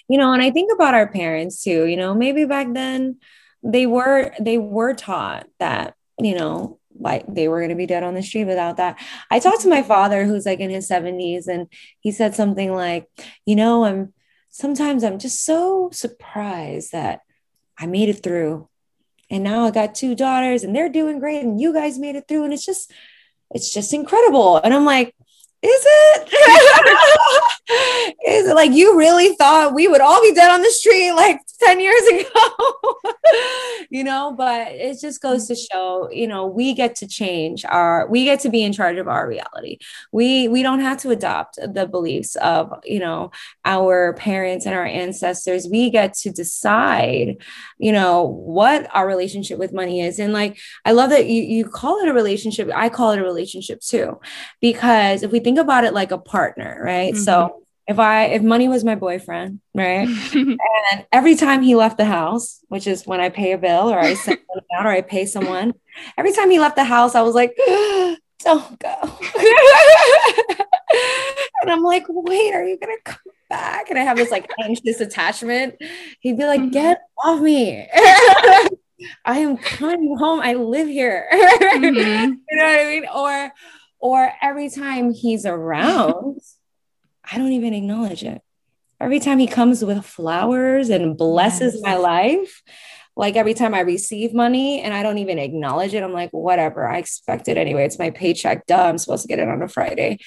you know, and I think about our parents too, you know, maybe back then they were they were taught that you know like they were going to be dead on the street without that. I talked to my father who's like in his 70s and he said something like you know i'm sometimes i'm just so surprised that i made it through and now i got two daughters and they're doing great and you guys made it through and it's just it's just incredible. And i'm like is it? is it like you really thought we would all be dead on the street? Like 10 years ago? you know, but it just goes to show, you know, we get to change our, we get to be in charge of our reality. We we don't have to adopt the beliefs of, you know, our parents and our ancestors. We get to decide, you know, what our relationship with money is. And like I love that you you call it a relationship. I call it a relationship too. Because if we think about it like a partner, right? Mm-hmm. So if I if money was my boyfriend, right? and every time he left the house, which is when I pay a bill or I send out or I pay someone, every time he left the house, I was like, don't go. and I'm like, wait, are you gonna come back? And I have this like anxious attachment. He'd be like, mm-hmm. get off me. I am coming home. I live here. Mm-hmm. you know what I mean? Or or every time he's around, I don't even acknowledge it. Every time he comes with flowers and blesses yes. my life, like every time I receive money and I don't even acknowledge it, I'm like, whatever, I expect it anyway. It's my paycheck. Duh, I'm supposed to get it on a Friday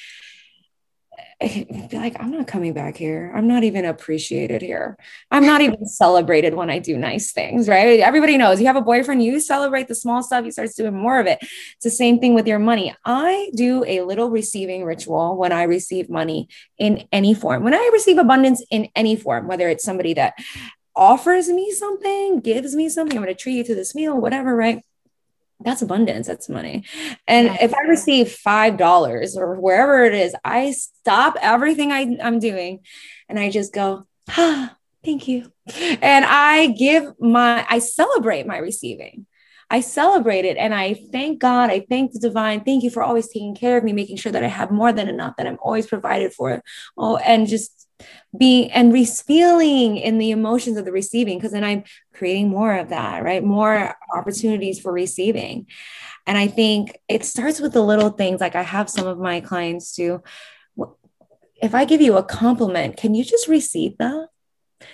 be like, I'm not coming back here. I'm not even appreciated here. I'm not even celebrated when I do nice things, right? Everybody knows you have a boyfriend, you celebrate the small stuff, he starts doing more of it. It's the same thing with your money. I do a little receiving ritual when I receive money in any form. When I receive abundance in any form, whether it's somebody that offers me something, gives me something, I'm going to treat you to this meal, whatever, right? That's abundance that's money and yes. if i receive five dollars or wherever it is i stop everything I, i'm doing and i just go ah thank you and i give my i celebrate my receiving I celebrate it and I thank God. I thank the divine. Thank you for always taking care of me, making sure that I have more than enough, that I'm always provided for. Oh, and just being and re- feeling in the emotions of the receiving because then i'm creating more of that right more opportunities for receiving and i think it starts with the little things like i have some of my clients do if i give you a compliment can you just receive that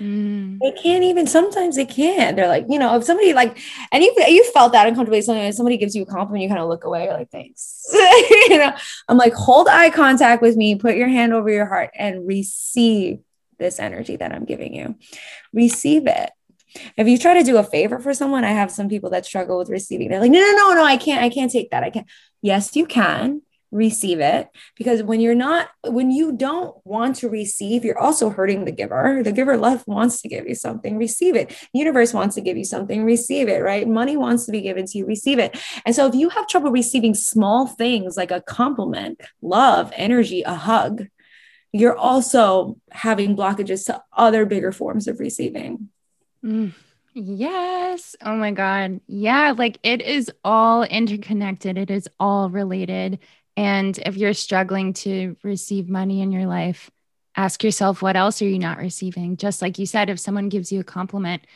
Mm. They can't even sometimes they can't. They're like, you know, if somebody like and you you felt that uncomfortable, somebody, somebody gives you a compliment, you kind of look away, you're like, thanks. you know, I'm like, hold eye contact with me, put your hand over your heart and receive this energy that I'm giving you. Receive it. If you try to do a favor for someone, I have some people that struggle with receiving. They're like, no, no, no, no, I can't, I can't take that. I can't. Yes, you can receive it because when you're not when you don't want to receive you're also hurting the giver the giver love wants to give you something receive it universe wants to give you something receive it right money wants to be given to you receive it and so if you have trouble receiving small things like a compliment love energy a hug you're also having blockages to other bigger forms of receiving mm. Yes. Oh my God. Yeah. Like it is all interconnected, it is all related. And if you're struggling to receive money in your life, ask yourself, what else are you not receiving? Just like you said, if someone gives you a compliment,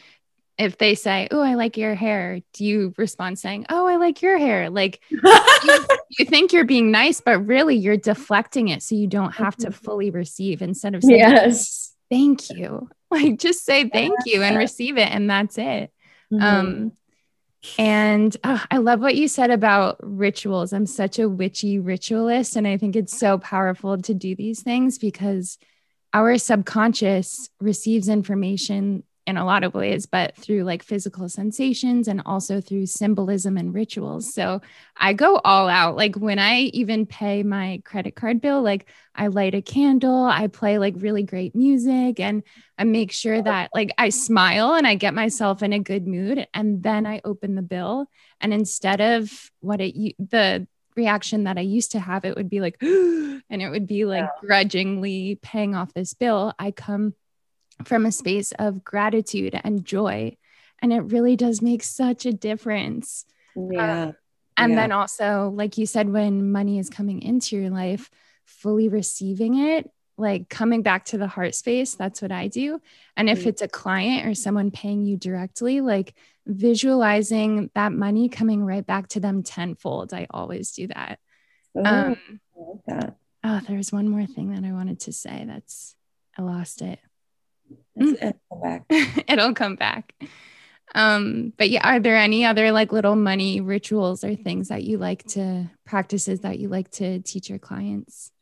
if they say, Oh, I like your hair, do you respond saying, Oh, I like your hair? Like you, you, think you're being nice, but really you're deflecting it so you don't have to mm-hmm. fully receive instead of saying, Yes, thank you. Like just say thank you and receive it, and that's it. Mm-hmm. Um, and oh, I love what you said about rituals. I'm such a witchy ritualist. And I think it's so powerful to do these things because our subconscious receives information in a lot of ways, but through like physical sensations and also through symbolism and rituals. So I go all out. Like when I even pay my credit card bill, like I light a candle, I play like really great music, and I make sure that like I smile and I get myself in a good mood. And then I open the bill. And instead of what it, the, reaction that I used to have, it would be like, and it would be like yeah. grudgingly paying off this bill. I come from a space of gratitude and joy. And it really does make such a difference. Yeah. Um, and yeah. then also, like you said, when money is coming into your life, fully receiving it, like coming back to the heart space, that's what I do. And if mm-hmm. it's a client or someone paying you directly, like visualizing that money coming right back to them tenfold. I always do that. Oh, um, I like that. Oh, there's one more thing that I wanted to say. That's I lost it. It'll come back. It'll come back. Um, but yeah, are there any other like little money rituals or things that you like to practices that you like to teach your clients?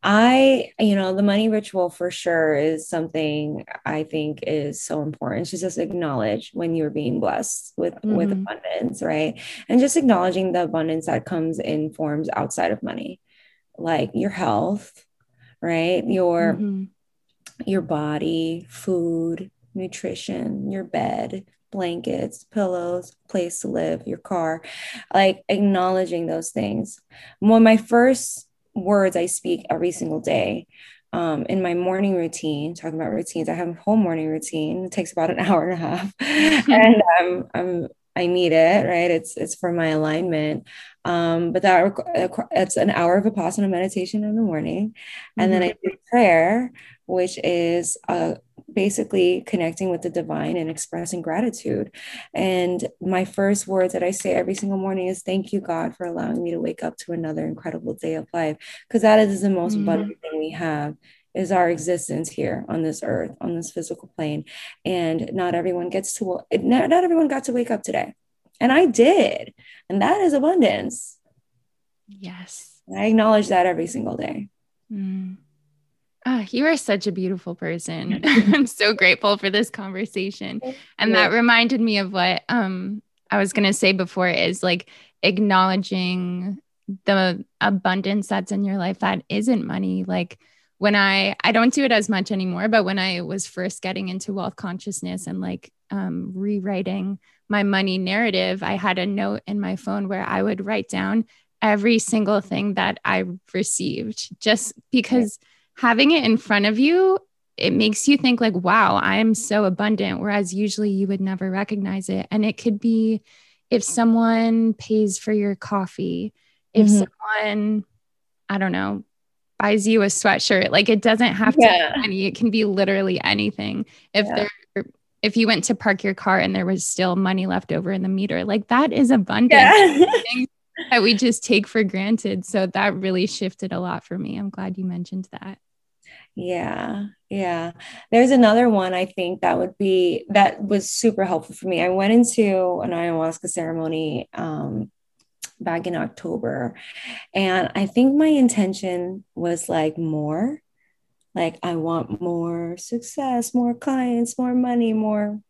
I, you know, the money ritual for sure is something I think is so important to just acknowledge when you're being blessed with mm-hmm. with abundance, right? And just acknowledging the abundance that comes in forms outside of money, like your health, right? Your mm-hmm your body, food, nutrition, your bed, blankets, pillows, place to live, your car, like acknowledging those things. One of my first words I speak every single day um, in my morning routine, talking about routines, I have a whole morning routine. It takes about an hour and a half, and um, I'm I need it, right? It's it's for my alignment. Um, but that it's an hour of vipassana meditation in the morning, and mm-hmm. then I do prayer, which is uh, basically connecting with the divine and expressing gratitude. And my first words that I say every single morning is thank you, God, for allowing me to wake up to another incredible day of life. Because that is the most mm-hmm. abundant thing we have is our existence here on this earth, on this physical plane. And not everyone gets to, not, not everyone got to wake up today. And I did. And that is abundance. Yes. I acknowledge that every single day. Mm. Oh, you are such a beautiful person. I'm so grateful for this conversation. And that reminded me of what um, I was going to say before is like acknowledging the abundance that's in your life that isn't money. Like when I, I don't do it as much anymore, but when I was first getting into wealth consciousness and like um, rewriting my money narrative, I had a note in my phone where I would write down every single thing that I received just because. Having it in front of you it makes you think like wow i'm so abundant whereas usually you would never recognize it and it could be if someone pays for your coffee if mm-hmm. someone i don't know buys you a sweatshirt like it doesn't have to yeah. be money it can be literally anything if yeah. there if you went to park your car and there was still money left over in the meter like that is abundant yeah. that we just take for granted so that really shifted a lot for me i'm glad you mentioned that yeah, yeah. There's another one I think that would be that was super helpful for me. I went into an ayahuasca ceremony um, back in October, and I think my intention was like more, like I want more success, more clients, more money, more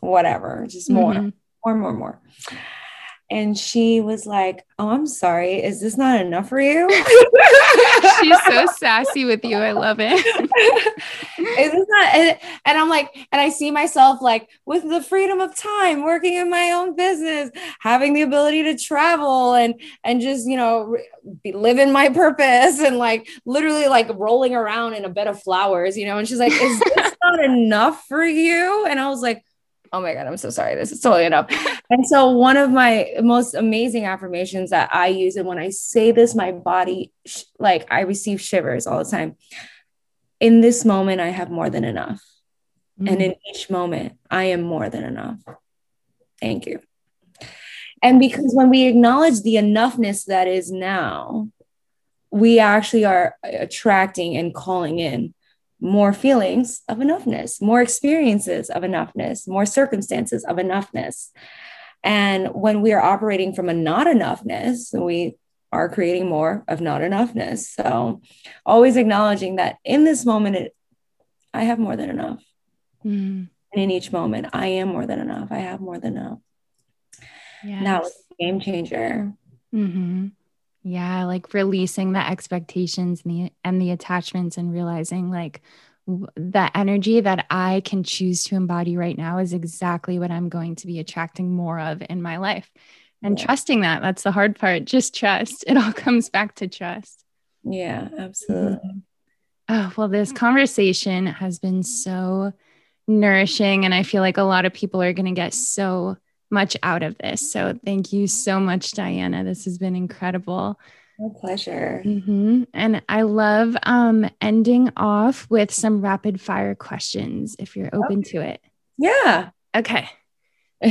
whatever, just more, mm-hmm. more, more, more. And she was like, Oh, I'm sorry. Is this not enough for you? She's so sassy with you. I love it. is this not? And, and, I'm like, and I see myself like with the freedom of time, working in my own business, having the ability to travel and, and just, you know, be living my purpose and like literally like rolling around in a bed of flowers, you know? And she's like, Is this not enough for you? And I was like, oh my God, I'm so sorry. This is totally enough. and so, one of my most amazing affirmations that I use, and when I say this, my body, like I receive shivers all the time. In this moment, I have more than enough. Mm-hmm. And in each moment, I am more than enough. Thank you. And because when we acknowledge the enoughness that is now, we actually are attracting and calling in more feelings of enoughness, more experiences of enoughness, more circumstances of enoughness. And when we are operating from a not enoughness, we are creating more of not enoughness. So always acknowledging that in this moment, it, I have more than enough. Mm. And in each moment, I am more than enough. I have more than enough. Yes. That was a game changer. Mm-hmm. Yeah, like releasing the expectations and the and the attachments and realizing like the energy that I can choose to embody right now is exactly what I'm going to be attracting more of in my life. And yeah. trusting that, that's the hard part. Just trust. It all comes back to trust. Yeah, absolutely. Mm-hmm. Oh, well, this conversation has been so nourishing. And I feel like a lot of people are going to get so much out of this. So thank you so much, Diana. This has been incredible. My pleasure. Mm-hmm. And I love um, ending off with some rapid fire questions if you're open okay. to it. Yeah. Okay.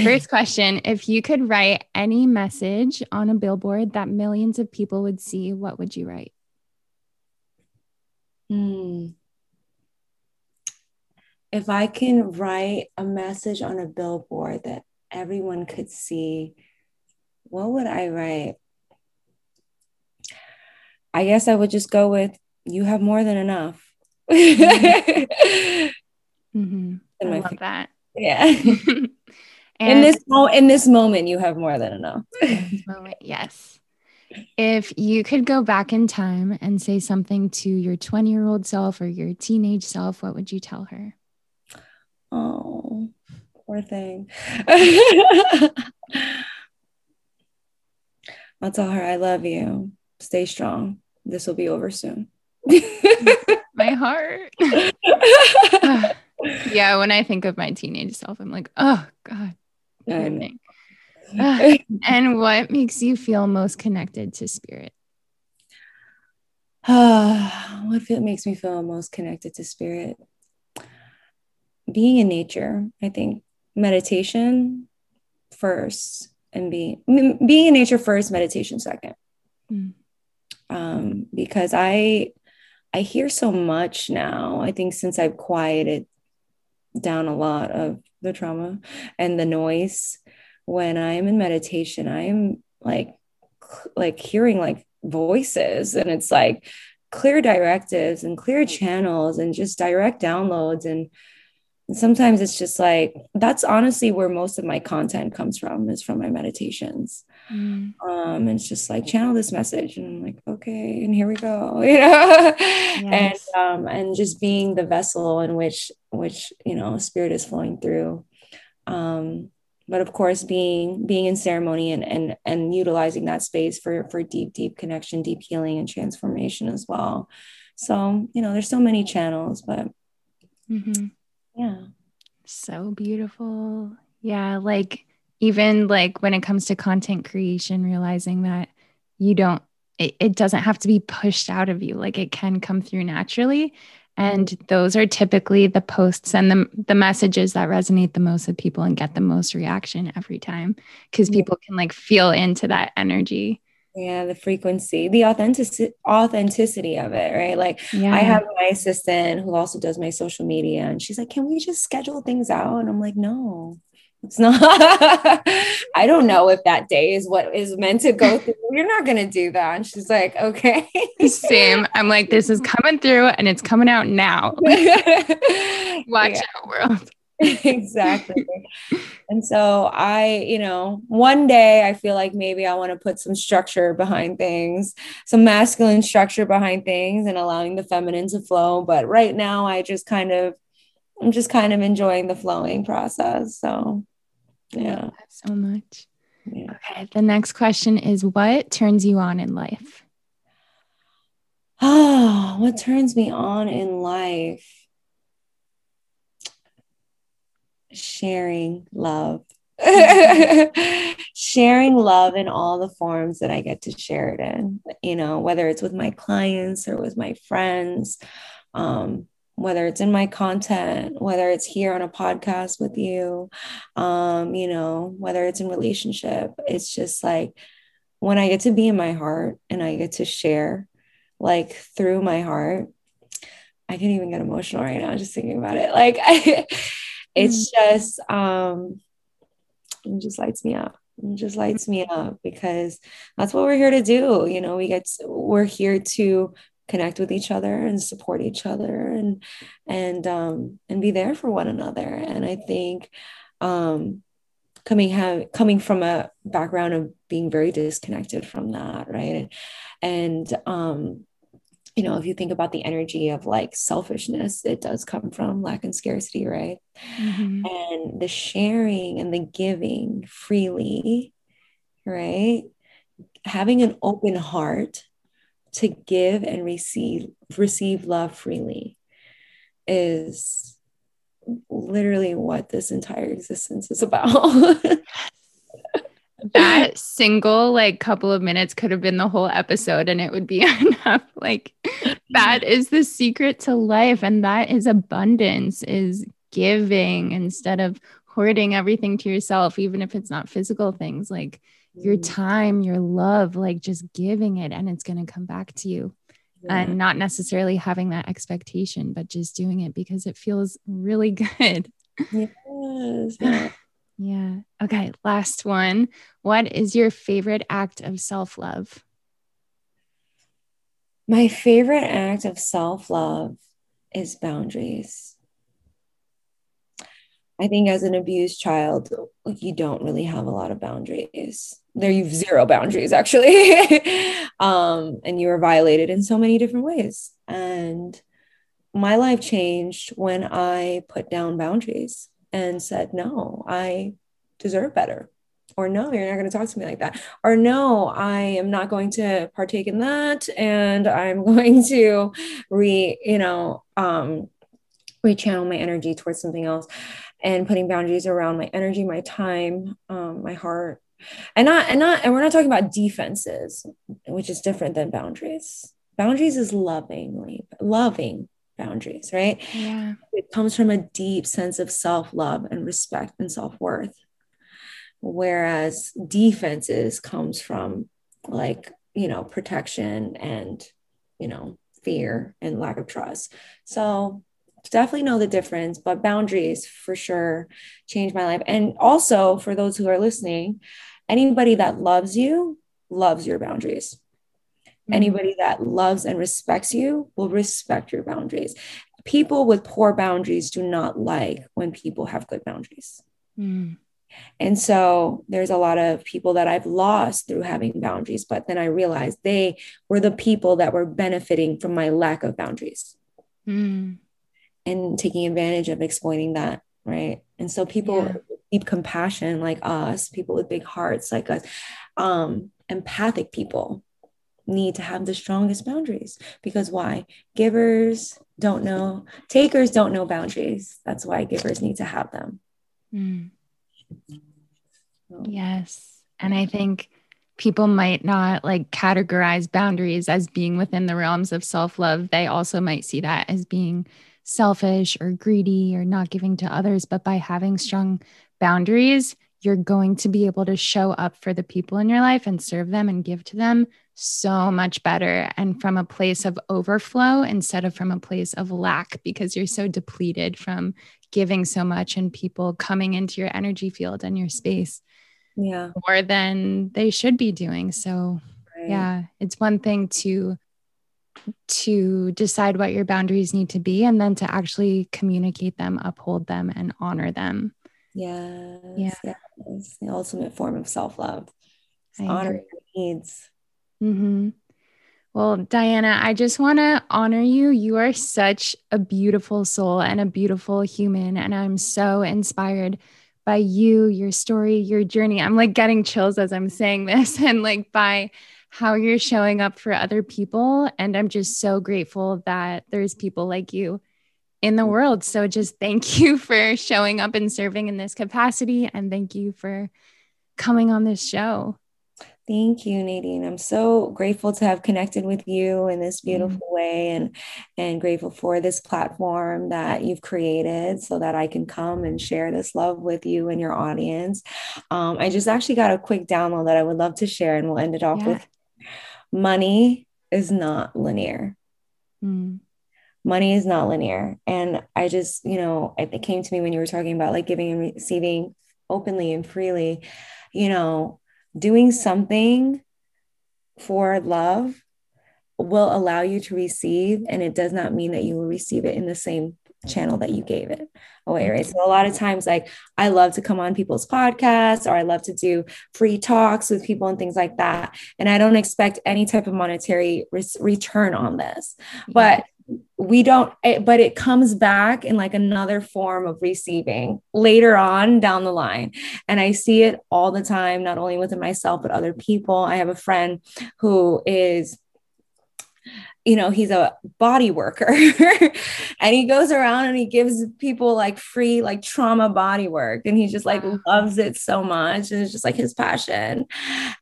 First question If you could write any message on a billboard that millions of people would see, what would you write? Hmm. If I can write a message on a billboard that everyone could see, what would I write? I guess I would just go with you have more than enough. mm-hmm. I love f- that. Yeah. in this mo- in this moment, you have more than enough. moment, yes. If you could go back in time and say something to your 20 year old self or your teenage self, what would you tell her? Oh, Poor thing. I'll tell her I love you. Stay strong. This will be over soon. my heart. yeah, when I think of my teenage self, I'm like, oh God. And what makes you feel most connected to spirit? Uh, what feel, makes me feel most connected to spirit? Being in nature, I think meditation first and be being in nature first meditation second mm. um, because i i hear so much now i think since i've quieted down a lot of the trauma and the noise when i am in meditation i am like like hearing like voices and it's like clear directives and clear channels and just direct downloads and sometimes it's just like that's honestly where most of my content comes from is from my meditations. Mm. um and it's just like channel this message. And i'm like okay and here we go you know? Yes. and um and just being the vessel in which which you know spirit is flowing through. Um but of course being being in ceremony and and and utilizing that space for for deep deep connection deep healing and transformation as well. So you know there's so many channels but mm-hmm yeah. So beautiful. Yeah. Like, even like when it comes to content creation, realizing that you don't, it, it doesn't have to be pushed out of you. Like, it can come through naturally. And those are typically the posts and the, the messages that resonate the most with people and get the most reaction every time because people can like feel into that energy yeah the frequency the authenticity authenticity of it right like yeah. i have my assistant who also does my social media and she's like can we just schedule things out and i'm like no It's not, I don't know if that day is what is meant to go through. You're not going to do that. And she's like, okay. Same. I'm like, this is coming through and it's coming out now. Watch yeah. out, world. exactly. and so I, you know, one day I feel like maybe I want to put some structure behind things, some masculine structure behind things and allowing the feminine to flow. But right now I just kind of, I'm just kind of enjoying the flowing process. So, yeah. so much. Yeah. Okay. The next question is what turns you on in life? Oh, what turns me on in life? Sharing love. sharing love in all the forms that I get to share it in, you know, whether it's with my clients or with my friends, um, whether it's in my content, whether it's here on a podcast with you, um, you know, whether it's in relationship, it's just like when I get to be in my heart and I get to share like through my heart, I can even get emotional right now just thinking about it. Like I it's mm. just um it just lights me up. It just lights me up because that's what we're here to do. You know we get to, we're here to connect with each other and support each other and and um and be there for one another. And i think um coming have coming from a background of being very disconnected from that right? And, and um you know, if you think about the energy of like selfishness, it does come from lack and scarcity, right? Mm-hmm. And the sharing and the giving freely, right? Having an open heart to give and receive receive love freely is literally what this entire existence is about. that single like couple of minutes could have been the whole episode and it would be enough. Like that is the secret to life and that is abundance is giving instead of hoarding everything to yourself even if it's not physical things like your mm. time your love like just giving it and it's going to come back to you. Yeah. and not necessarily having that expectation but just doing it because it feels really good. Yes yeah. Okay. Last one. What is your favorite act of self love? My favorite act of self love is boundaries. I think as an abused child, you don't really have a lot of boundaries. There, you've zero boundaries actually, um, and you were violated in so many different ways. And my life changed when I put down boundaries and said, no, I deserve better. Or no, you're not going to talk to me like that. Or no, I am not going to partake in that. And I'm going to re, you know, um, rechannel my energy towards something else and putting boundaries around my energy, my time, um, my heart. And not, and not, and we're not talking about defenses, which is different than boundaries. Boundaries is lovingly, loving boundaries, right? Yeah. It comes from a deep sense of self love and respect and self worth. Whereas defenses comes from like, you know, protection and, you know, fear and lack of trust. So definitely know the difference, but boundaries for sure changed my life. And also for those who are listening, anybody that loves you loves your boundaries. Mm-hmm. Anybody that loves and respects you will respect your boundaries. People with poor boundaries do not like when people have good boundaries. Mm. And so there's a lot of people that I've lost through having boundaries, but then I realized they were the people that were benefiting from my lack of boundaries mm. and taking advantage of exploiting that. Right. And so people yeah. deep compassion like us, people with big hearts like us, um, empathic people need to have the strongest boundaries because why? Givers don't know, takers don't know boundaries. That's why givers need to have them. Mm. Yes. And I think people might not like categorize boundaries as being within the realms of self love. They also might see that as being selfish or greedy or not giving to others. But by having strong boundaries, you're going to be able to show up for the people in your life and serve them and give to them so much better and from a place of overflow instead of from a place of lack because you're so depleted from giving so much and people coming into your energy field and your space yeah. more than they should be doing. So right. yeah it's one thing to to decide what your boundaries need to be and then to actually communicate them uphold them and honor them. Yes yeah. yes. the ultimate form of self-love. Honor your needs Mm-hmm. Well, Diana, I just want to honor you. You are such a beautiful soul and a beautiful human. And I'm so inspired by you, your story, your journey. I'm like getting chills as I'm saying this, and like by how you're showing up for other people. And I'm just so grateful that there's people like you in the world. So just thank you for showing up and serving in this capacity. And thank you for coming on this show. Thank you, Nadine. I'm so grateful to have connected with you in this mm-hmm. beautiful mm-hmm. way and and grateful for this platform that you've created so that I can come and share this love with you and your audience. Um, I just actually got a quick download that I would love to share and we'll end it off yeah. with money is not linear. Mm. Money is not linear. And I just, you know, it came to me when you were talking about like giving and receiving openly and freely, you know, doing something for love will allow you to receive and it does not mean that you will receive it in the same channel that you gave it. Oh, Away right. So a lot of times like i love to come on people's podcasts or i love to do free talks with people and things like that. And i don't expect any type of monetary re- return on this. But we don't it, but it comes back in like another form of receiving later on down the line. And i see it all the time not only within myself but other people. I have a friend who is you know, he's a body worker and he goes around and he gives people like free, like trauma body work. And he just like loves it so much. And it's just like his passion.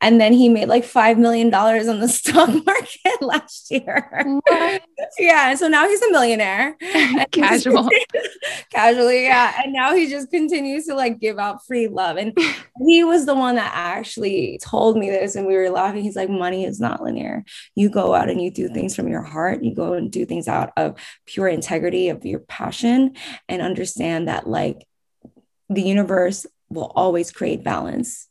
And then he made like $5 million on the stock market last year. yeah. So now he's a millionaire. Casual. Casually. Yeah. And now he just continues to like give out free love. And he was the one that actually told me this. And we were laughing. He's like, money is not linear. You go out and you do things from your heart. You go and do things out of pure integrity of your passion and understand that like the universe will always create balance.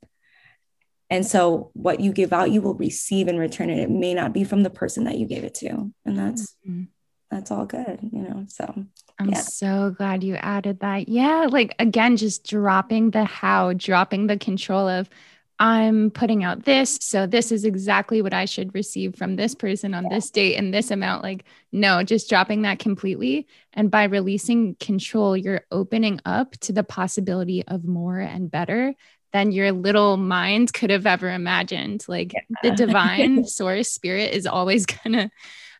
And so what you give out, you will receive in return. And it may not be from the person that you gave it to. And that's mm-hmm. that's all good, you know. So I'm yeah. so glad you added that. Yeah. Like again, just dropping the how, dropping the control of I'm putting out this. So this is exactly what I should receive from this person on this date and this amount. Like, no, just dropping that completely. And by releasing control, you're opening up to the possibility of more and better than your little mind could have ever imagined. Like yeah. the divine source spirit is always going to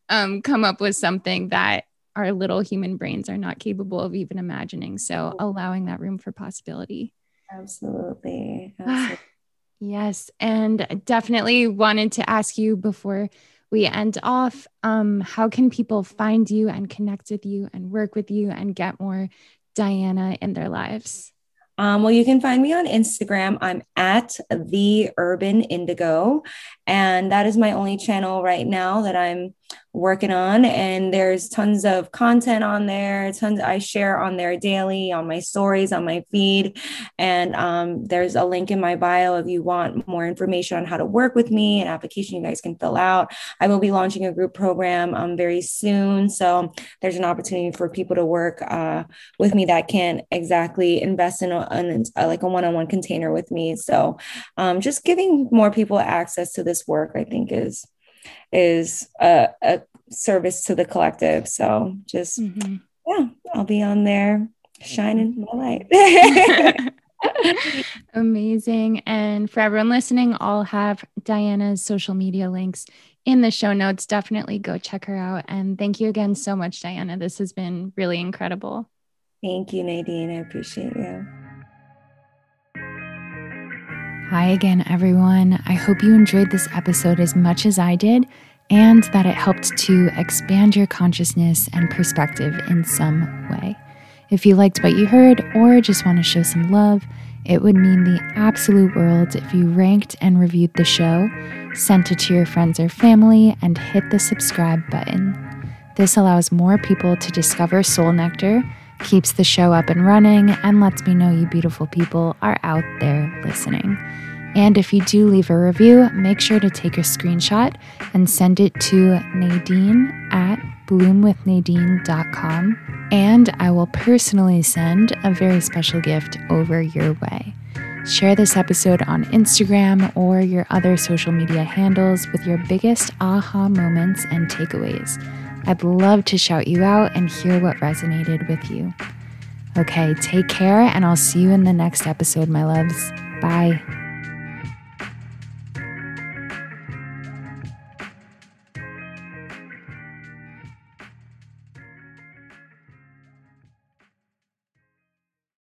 um, come up with something that our little human brains are not capable of even imagining. So allowing that room for possibility. Absolutely. Absolutely. Yes. And definitely wanted to ask you before we end off um, how can people find you and connect with you and work with you and get more Diana in their lives? Um, well, you can find me on Instagram. I'm at the Urban Indigo, and that is my only channel right now that I'm working on and there's tons of content on there tons i share on there daily on my stories on my feed and um, there's a link in my bio if you want more information on how to work with me an application you guys can fill out. I will be launching a group program um, very soon so there's an opportunity for people to work uh, with me that can't exactly invest in a, in a, like a one-on-one container with me so um, just giving more people access to this work i think is is a, a service to the collective. So just, mm-hmm. yeah, I'll be on there shining my light. Amazing. And for everyone listening, I'll have Diana's social media links in the show notes. Definitely go check her out. And thank you again so much, Diana. This has been really incredible. Thank you, Nadine. I appreciate you. Hi again, everyone. I hope you enjoyed this episode as much as I did and that it helped to expand your consciousness and perspective in some way. If you liked what you heard or just want to show some love, it would mean the absolute world if you ranked and reviewed the show sent it to your friends or family, and hit the subscribe button. This allows more people to discover Soul Nectar, keeps the show up and running, and lets me know you beautiful people are out there listening. And if you do leave a review, make sure to take a screenshot and send it to Nadine at bloomwithnadine.com. And I will personally send a very special gift over your way. Share this episode on Instagram or your other social media handles with your biggest aha moments and takeaways. I'd love to shout you out and hear what resonated with you. Okay, take care, and I'll see you in the next episode, my loves. Bye.